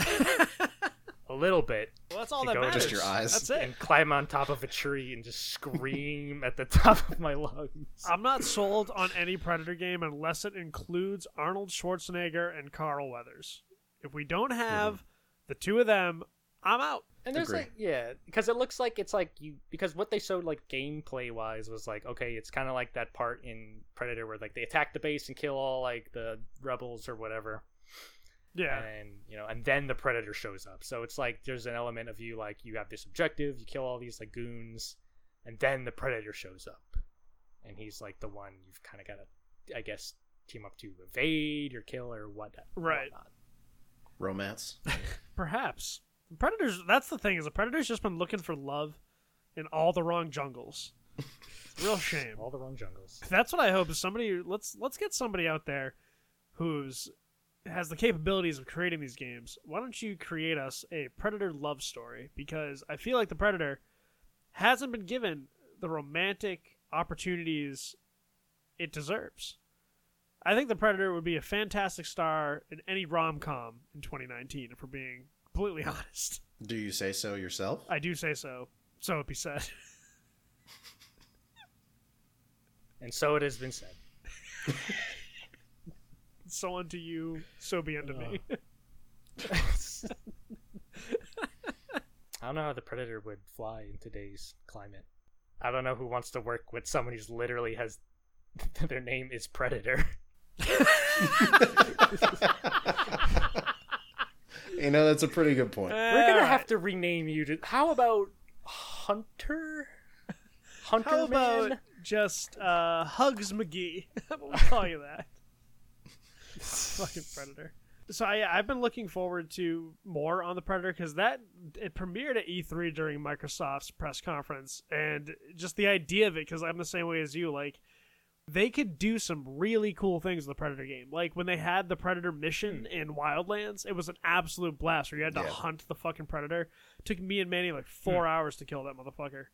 A little bit. well, that's all that go matters. Just your eyes. That's it. And climb on top of a tree and just scream at the top of my lungs. I'm not sold on any Predator game unless it includes Arnold Schwarzenegger and Carl Weathers. If we don't have hmm. the two of them, I'm out. And there's Agree. like yeah, because it looks like it's like you because what they showed like gameplay wise was like okay, it's kind of like that part in Predator where like they attack the base and kill all like the rebels or whatever. Yeah, and you know and then the predator shows up so it's like there's an element of you like you have this objective you kill all these like goons and then the predator shows up and he's like the one you've kind of got to i guess team up to evade or kill or what Right. whatnot. Romance. perhaps Predators. That's the thing is the Predator's just been looking for love in all the wrong jungles. Real shame. all the wrong jungles That's what I hope is somebody. Let's let's get somebody out there who's has the capabilities of creating these games. Why don't you create us a Predator love story? Because I feel like the Predator hasn't been given the romantic opportunities it deserves. I think the Predator would be a fantastic star in any rom com in 2019. If we're being completely honest, Do you say so yourself? I do say so. So it be said. and so it has been said so unto you, so be unto me. i don't know how the predator would fly in today's climate i don't know who wants to work with someone who's literally has their name is predator You know, that's a pretty good point. We're gonna have to rename you to. How about Hunter? Hunter How about Man? just uh, Hugs McGee? we'll call you that. Fucking Predator. So I, I've been looking forward to more on the Predator because that it premiered at E3 during Microsoft's press conference, and just the idea of it. Because I'm the same way as you. Like they could do some really cool things in the Predator game. Like when they had the Predator mission hmm. in Wildlands, it was an absolute blast where you had to Yeah. hunt the fucking Predator. took me and Manny like four hmm. hours to kill that motherfucker.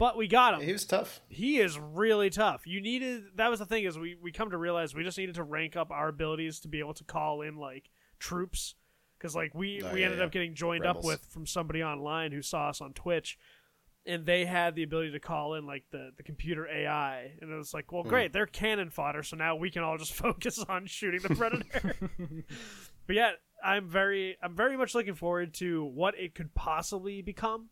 But we got him He was tough. he is really tough. You needed that was the thing is we we come to realize we just needed to rank up our abilities to be able to call in like troops because like we Oh, we yeah, ended yeah. up getting joined up with from somebody online who saw us on Twitch. And they had the ability to call in like the, the computer AI, and it was like, Hmm. well, great, they're cannon fodder, so now we can all just focus on shooting the predator. but yeah, I'm very, I'm very much looking forward to what it could possibly become.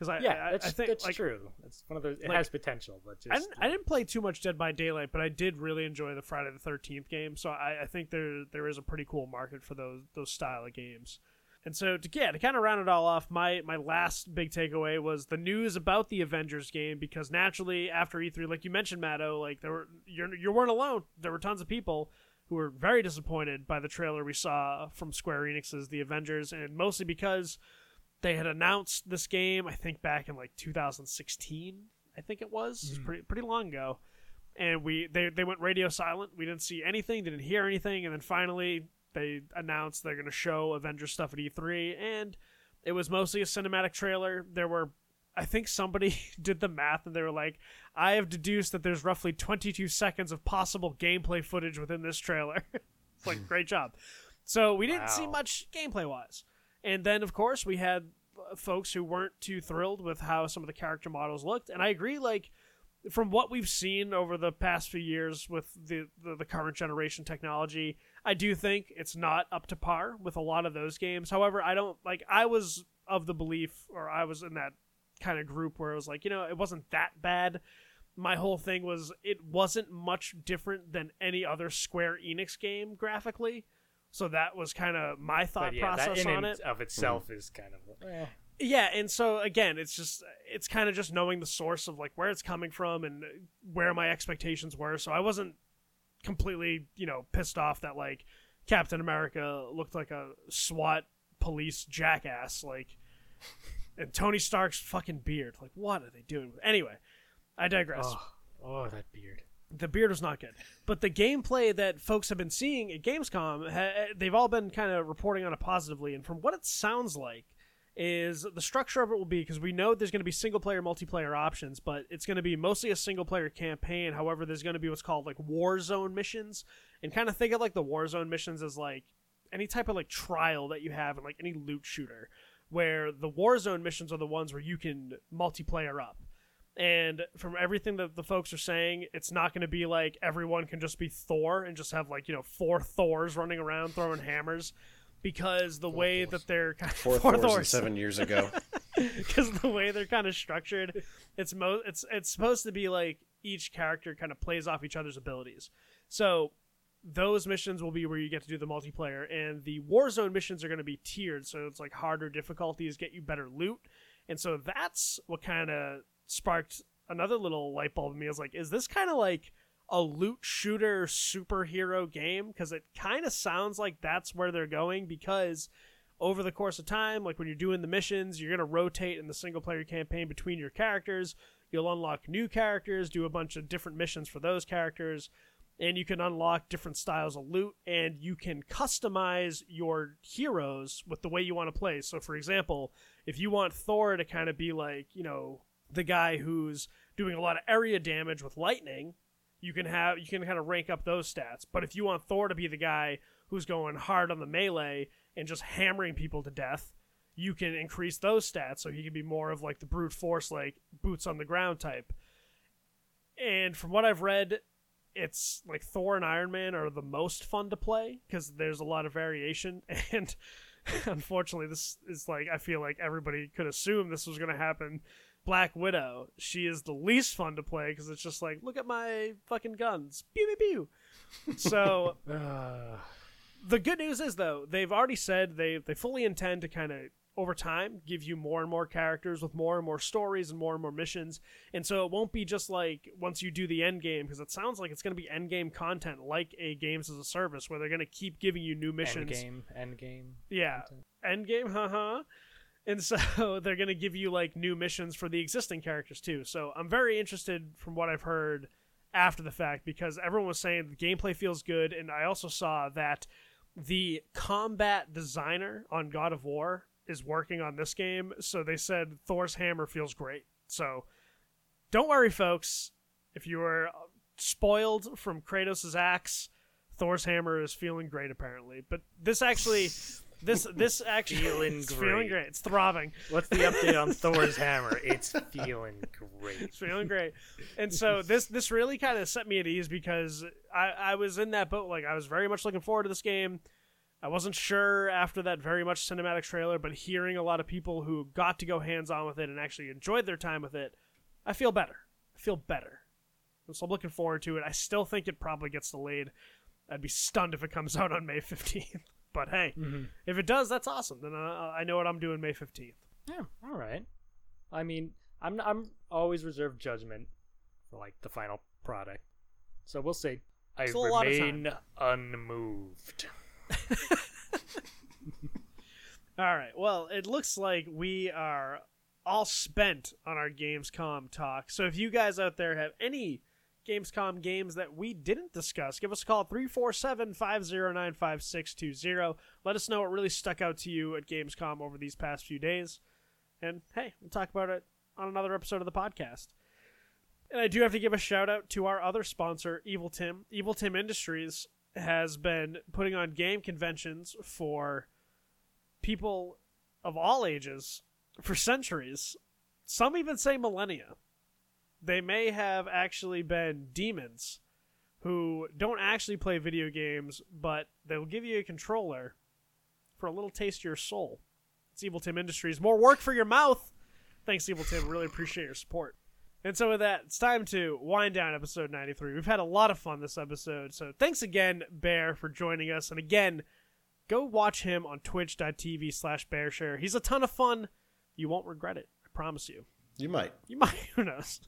Because I, Yeah, I, that's, I think that's like, true. It's one of those. It like- has potential, but just I didn't, I didn't play too much Dead by Daylight, but I did really enjoy the Friday the Thirteenth game. So I, I think there there is a pretty cool market for those those style of games. And so to yeah, to kind of round it all off, my my last big takeaway was the news about the Avengers game because naturally after E3, like you mentioned, Matto, like there were you're you weren't alone. There were tons of people who were very disappointed by the trailer we saw from Square Enix's The Avengers, and mostly because they had announced this game, I think back in like 2016, I think it was, It's mm-hmm. pretty pretty long ago. And we they they went radio silent. We didn't see anything, didn't hear anything, and then finally they announced they're going to show Avengers stuff at E3, and it was mostly a cinematic trailer. There were I think somebody did the math and they were like, I have deduced that there's roughly 22 seconds of possible gameplay footage within this trailer. it's like, great job. So we didn't see much gameplay wise. And then, of course, we had uh, folks who weren't too thrilled with how some of the character models looked. And I agree, like, from what we've seen over the past few years with the, the, the current generation technology, I do think it's not up to par with a lot of those games. However, I don't, like, I was of the belief, or I was in that kind of group where it was like, you know, it wasn't that bad. My whole thing was it wasn't much different than any other Square Enix game graphically. So that was kind of my thought yeah, process on it. of itself is kind of. eh. Yeah, and so again, it's just it's kind of just knowing the source of like where it's coming from and where my expectations were. So I wasn't completely, you know, pissed off that like Captain America looked like a SWAT police jackass like and Tony Stark's fucking beard. Like what are they doing? Anyway, I digress Oh, oh, that beard. The beard was not good. But the gameplay that folks have been seeing at Gamescom, ha- they've all been kind of reporting on it positively. And from what it sounds like, is the structure of it will be because we know there's going to be single player, multiplayer options, but it's going to be mostly a single player campaign. However, there's going to be what's called like war zone missions, and kind of think of like the war zone missions as like any type of like trial that you have in like any loot shooter, where the war zone missions are the ones where you can multiplayer up. And from everything that the folks are saying, it's not going to be like everyone can just be Thor and just have like you know four Thors running around throwing hammers, because the way that they're kind of, Four, Thors, and seven years ago. because the way they're kind of structured, it's mo it's it's supposed to be like each character kind of plays off each other's abilities. So those missions will be where you get to do the multiplayer, and the Warzone missions are going to be tiered, so it's like harder difficulties get you better loot, and so that's what kind of sparked another little light bulb in me. I was like, is this kind of like a loot shooter superhero game? Because it kind of sounds like that's where they're going because over the course of time, like when you're doing the missions, you're going to rotate in the single player campaign between your characters. You'll unlock new characters, do a bunch of different missions for those characters, and you can unlock different styles of loot, and you can customize your heroes with the way you want to play. So, for example, if you want Thor to kind of be like, you know, the guy who's doing a lot of area damage with lightning, you can have you can kind of rank up those stats. But if you want Thor to be the guy who's going hard on the melee and just hammering people to death, you can increase those stats so he can be more of like the brute force like boots on the ground type. And from what I've read, it's like Thor and Iron Man are the most fun to play because there's a lot of variation and unfortunately this is like I feel like everybody could assume this was going to happen. Black Widow, she is the least fun to play because it's just like look at my fucking guns, pew pew pew. So Uh, the good news is though they've already said they they fully intend to kind of over time give you more and more characters with more and more stories and more and more missions. And so it won't be just like once you do the end game because it sounds like it's going to be end game content like a games as a service where they're going to keep giving you new missions. end game end game yeah. content. end game haha and so they're going to give you like new missions for the existing characters too. So i'm very interested from what i've heard after the fact because everyone was saying the gameplay feels good and i also saw that the combat designer on god of war is working on this game. So they said thor's hammer feels great. So don't worry folks. If you were uh, spoiled from kratos' axe thor's hammer is feeling great apparently. But this actually this this actually Feeling it's feeling great. great it's throbbing What's the update on Thor's hammer? It's feeling great. It's feeling great. And so this this really kind of set me at ease because I, I was in that boat. Like I was very much looking forward to this game. I wasn't sure after that very much cinematic trailer, but hearing a lot of people who got to go hands on with it and actually enjoyed their time with it, I feel better. I feel better. And so I'm looking forward to it. I still think it probably gets delayed. I'd be stunned if it comes out on May 15th. But hey, if it does, that's awesome. Then uh, I know what I'm doing May 15th. Yeah, all right. I mean, I'm I'm always reserved judgment for like the final product, so we'll see. I Still lot of remain unmoved. All right. Well, it looks like we are all spent on our Gamescom talk. So if you guys out there have any Gamescom games that we didn't discuss, give us a call 347 509 5620. Let us know what really stuck out to you at Gamescom over these past few days. And hey, we'll talk about it on another episode of the podcast. And I do have to give a shout out to our other sponsor, Evil Tim. Evil Tim Industries has been putting on game conventions for people of all ages for centuries. Some even say millennia. They may have actually been demons who don't actually play video games, but they'll give you a controller for a little taste of your soul. It's Evil Tim Industries. More work for your mouth. Thanks, Evil Tim. Really appreciate your support. And so with that, it's time to wind down episode 93. We've had a lot of fun this episode. So thanks again, Bear, for joining us. And again, go watch him on twitch.tv slash bearshare. He's a ton of fun. You won't regret it. I promise you. You might. You might. Who knows?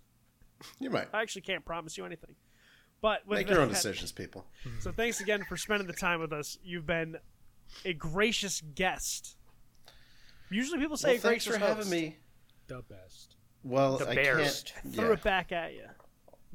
You might. I actually can't promise you anything. But with Make your own that- decisions, people. So thanks again for spending the time with us. You've been a gracious guest. Usually people say Well, thanks gracious for having host. me. The best. Well, The I Bears. can't. Threw Yeah, it back at you.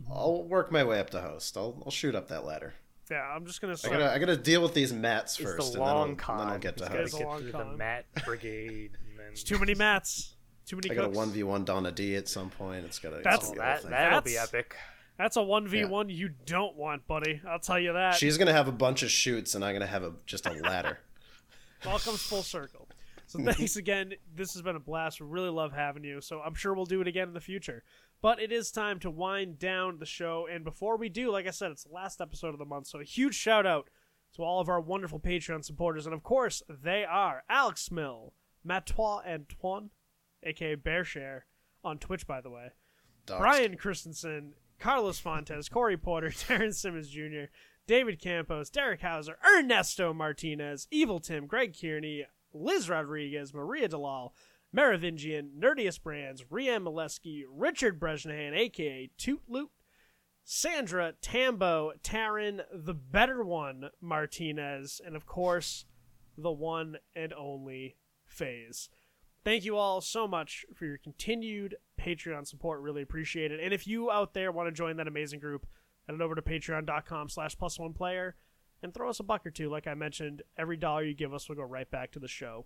I'll work my way up to host. I'll, I'll shoot up that ladder. Yeah, I'm just gonna I say. gotta I gotta deal with these mats first, the and then I'll, long con. then I'll get to He's It's host. a get long con. the Mat Brigade. And then It's too many mats. Too many I got a one v one Donna D at some point. It's gotta. That's- it's be a that thing. that'll be epic. That's a one v one you don't want, buddy. I'll tell you that. She's gonna have a bunch of shoots, and I'm gonna have a just a ladder. All comes full circle. So thanks again. This has been a blast. We really love having you. So I'm sure we'll do it again in the future. But it is time to wind down the show. And before we do, like I said, it's the last episode of the month. So a huge shout out to all of our wonderful Patreon supporters. And of course, they are Alex Mill, Matois Antoine, aka Bearshare, on Twitch, by the way. Dogs. Brian Christensen, Carlos Fontes, Corey Porter, Terrence Simmons Jr., David Campos, Derek Hauser, Ernesto Martinez, Evil Tim, Greg Kearney, Liz Rodriguez, Maria Dalal, Merovingian, Nerdious Brands, Rian Molesky, Richard Bresnahan, aka Toot Loot, Sandra, Tambo, Taryn, the better one, Martinez, and of course, the one and only Phase. Thank you all so much for your continued Patreon support. Really appreciate it. And if you out there want to join that amazing group, head on over to patreon.com slash plus one player and throw us a buck or two. Like I mentioned, every dollar you give us will go right back to the show.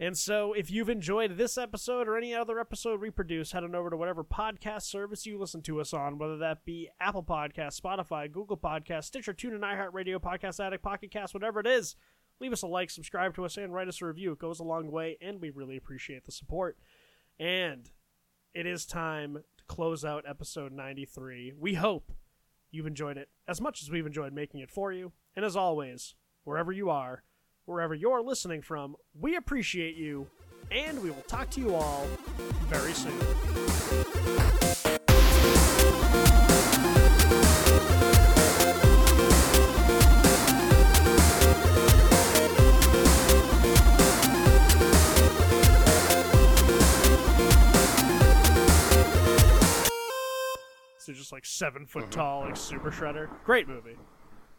And so, if you've enjoyed this episode or any other episode we produce, head on over to whatever podcast service you listen to us on, whether that be Apple Podcasts, Spotify, Google Podcasts, Stitcher, TuneIn, iHeartRadio, Podcast Addict, Pocket Cast, whatever it is. Leave us a like, subscribe to us, and write us a review. It goes a long way, and we really appreciate the support. And it is time to close out episode 93. We hope you've enjoyed it as much as we've enjoyed making it for you. And as always, wherever you are, wherever you're listening from, we appreciate you, and we will talk to you all very soon. Who's just like seven foot tall, like super shredder. Great movie.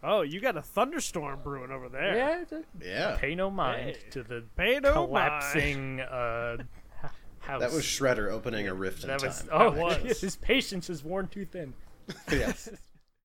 Oh, you got a thunderstorm brewing over there. Yeah, th- Yeah. pay no mind Hey. to the Pay no collapsing uh, h- house. That was Shredder opening a rift in that was time. oh, That was. his patience is worn too thin. yes.